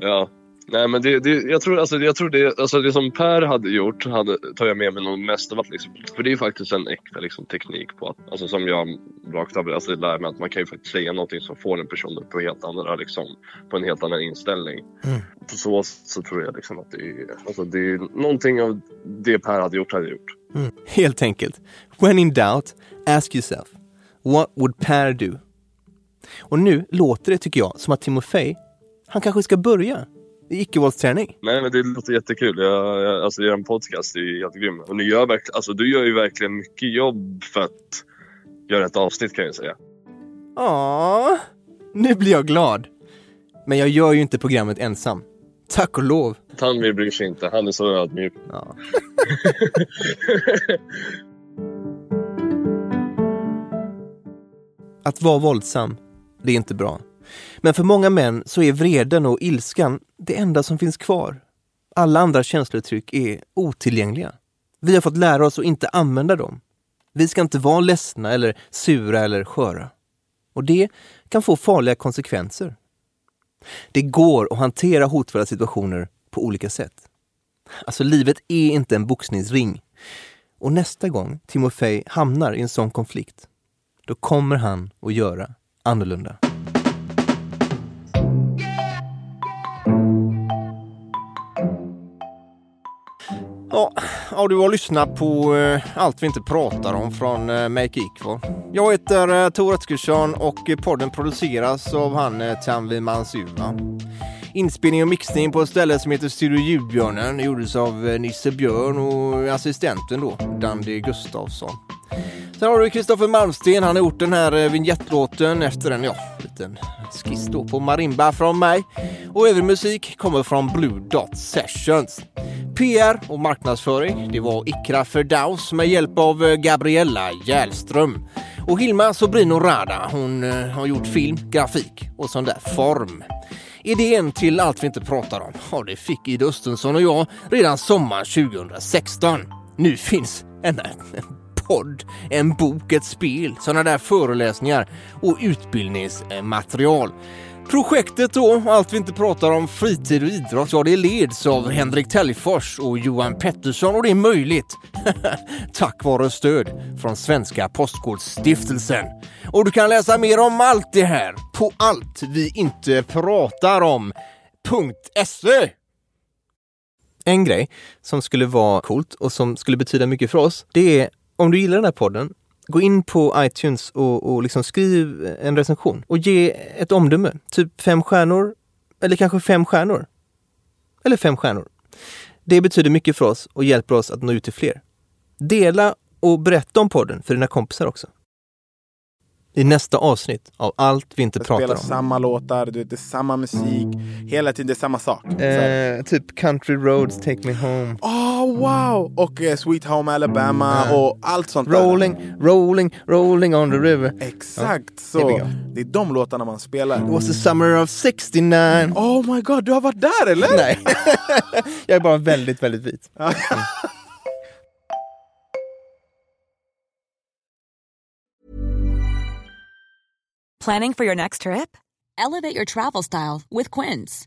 Ja. Nej men det, det, jag tror, alltså, jag tror det, alltså, det som Per hade gjort hade, tar jag med mig nog mest av allt. Liksom. För det är faktiskt en äkta liksom, teknik på att, alltså, som jag rakt av alltså, lär mig att man kan ju faktiskt säga någonting som får en person på helt andra, liksom, på en helt annan inställning. Mm. På så så tror jag liksom att det är, alltså, det är någonting av det Per hade gjort, hade gjort. Mm. Helt enkelt. When in doubt, ask yourself. What would Per do? Och nu låter det, tycker jag, som att Timofej, han kanske ska börja icke-våldsträning. Nej men det låter jättekul. Jag, jag, alltså er podcast är ju jättegrym. Och ni gör alltså du gör ju verkligen mycket jobb för att göra ett avsnitt kan jag säga. Ja, nu blir jag glad. Men jag gör ju inte programmet ensam. Tack och lov. Tanvir bryr sig inte, han är så ödmjuk. Ja. Att vara våldsam, det är inte bra. Men för många män så är vreden och ilskan det enda som finns kvar. Alla andra känslouttryck är otillgängliga. Vi har fått lära oss att inte använda dem. Vi ska inte vara ledsna eller sura eller sköra. Och det kan få farliga konsekvenser. Det går att hantera hotfulla situationer på olika sätt. Alltså livet är inte en boxningsring. Och nästa gång Timofej hamnar i en sån konflikt, då kommer han att göra annorlunda. Ja, ja, du har lyssnat på eh, allt vi inte pratar om från eh, Make Equal. Jag heter eh, Tor Oskarsson och eh, podden produceras av han eh, Tanvi Mansuva. Inspelning och mixning på ett ställe som heter Studio Ljudbjörnen gjordes av eh, Nisse Björn och assistenten då, Dandy Gustafsson. Sen har du Kristoffer Malmsten, han har gjort den här eh, vignettlåten efter en, ja, liten skiss då på marimba från mig. Och övrig musik kommer från Blue Dot Sessions. PR och marknadsföring, det var Ikra Ferdaus med hjälp av eh, Gabriella Järlström. Och Hilma Sobrino Rada, hon eh, har gjort film, grafik och sån där form. Idén till allt vi inte pratar om, ja det fick Ida Östensson och jag redan sommaren 2016. Nu finns en, en podd, en bok, ett spel, sådana där föreläsningar och utbildningsmaterial. Projektet då, allt vi inte pratar om fritid och idrott, ja det leds av Henrik Täljfors och Johan Pettersson och det är möjligt tack vare stöd från Svenska Postkodstiftelsen. Och du kan läsa mer om allt det här på allt vi inte pratar om .se. En grej som skulle vara coolt och som skulle betyda mycket för oss, det är om du gillar den här podden, gå in på iTunes och, och liksom skriv en recension och ge ett omdöme. Typ fem stjärnor eller kanske fem stjärnor. Eller fem stjärnor. Det betyder mycket för oss och hjälper oss att nå ut till fler. Dela och berätta om podden för dina kompisar också. I nästa avsnitt av Allt vi inte pratar om. samma låtar, du vet, det är samma musik. Hela tiden det är samma sak. Eh, typ Country Roads, Take Me Home. Oh wow! Och eh, Sweet Home Alabama och allt sånt där. Rolling, rolling, rolling on the river. Exakt Ja, så. Det är de låtarna man spelar. It was the summer of 69. Oh my god, du har varit där eller? Nej, jag är bara väldigt, väldigt vit. Planning for your next trip? Elevate your travel style with Quince.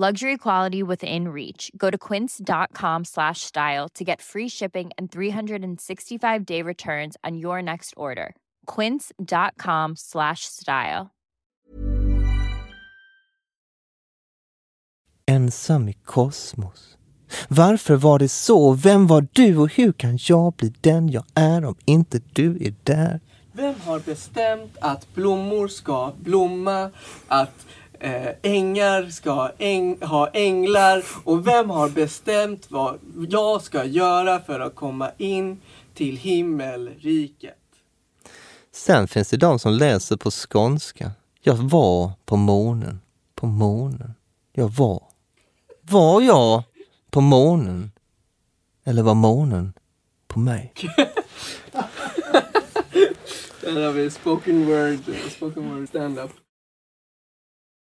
Luxury quality within reach. Go to quince.com slash style to get free shipping and 365 day returns on your next order. Quince.com slash style. Ensam i kosmos. Varför var det så? Vem var du och hur kan jag bli den jag är om inte du är där? Vem har bestämt att blommor ska blomma, att eh, ängar ska äng ha änglar och vem har bestämt vad jag ska göra för att komma in till himmelriket? Sen finns det de som läser på skånska. Jag var på månen, på månen. Jag var. Var jag på månen? Eller var månen på mig? Där har vi spoken word, spoken word stand-up.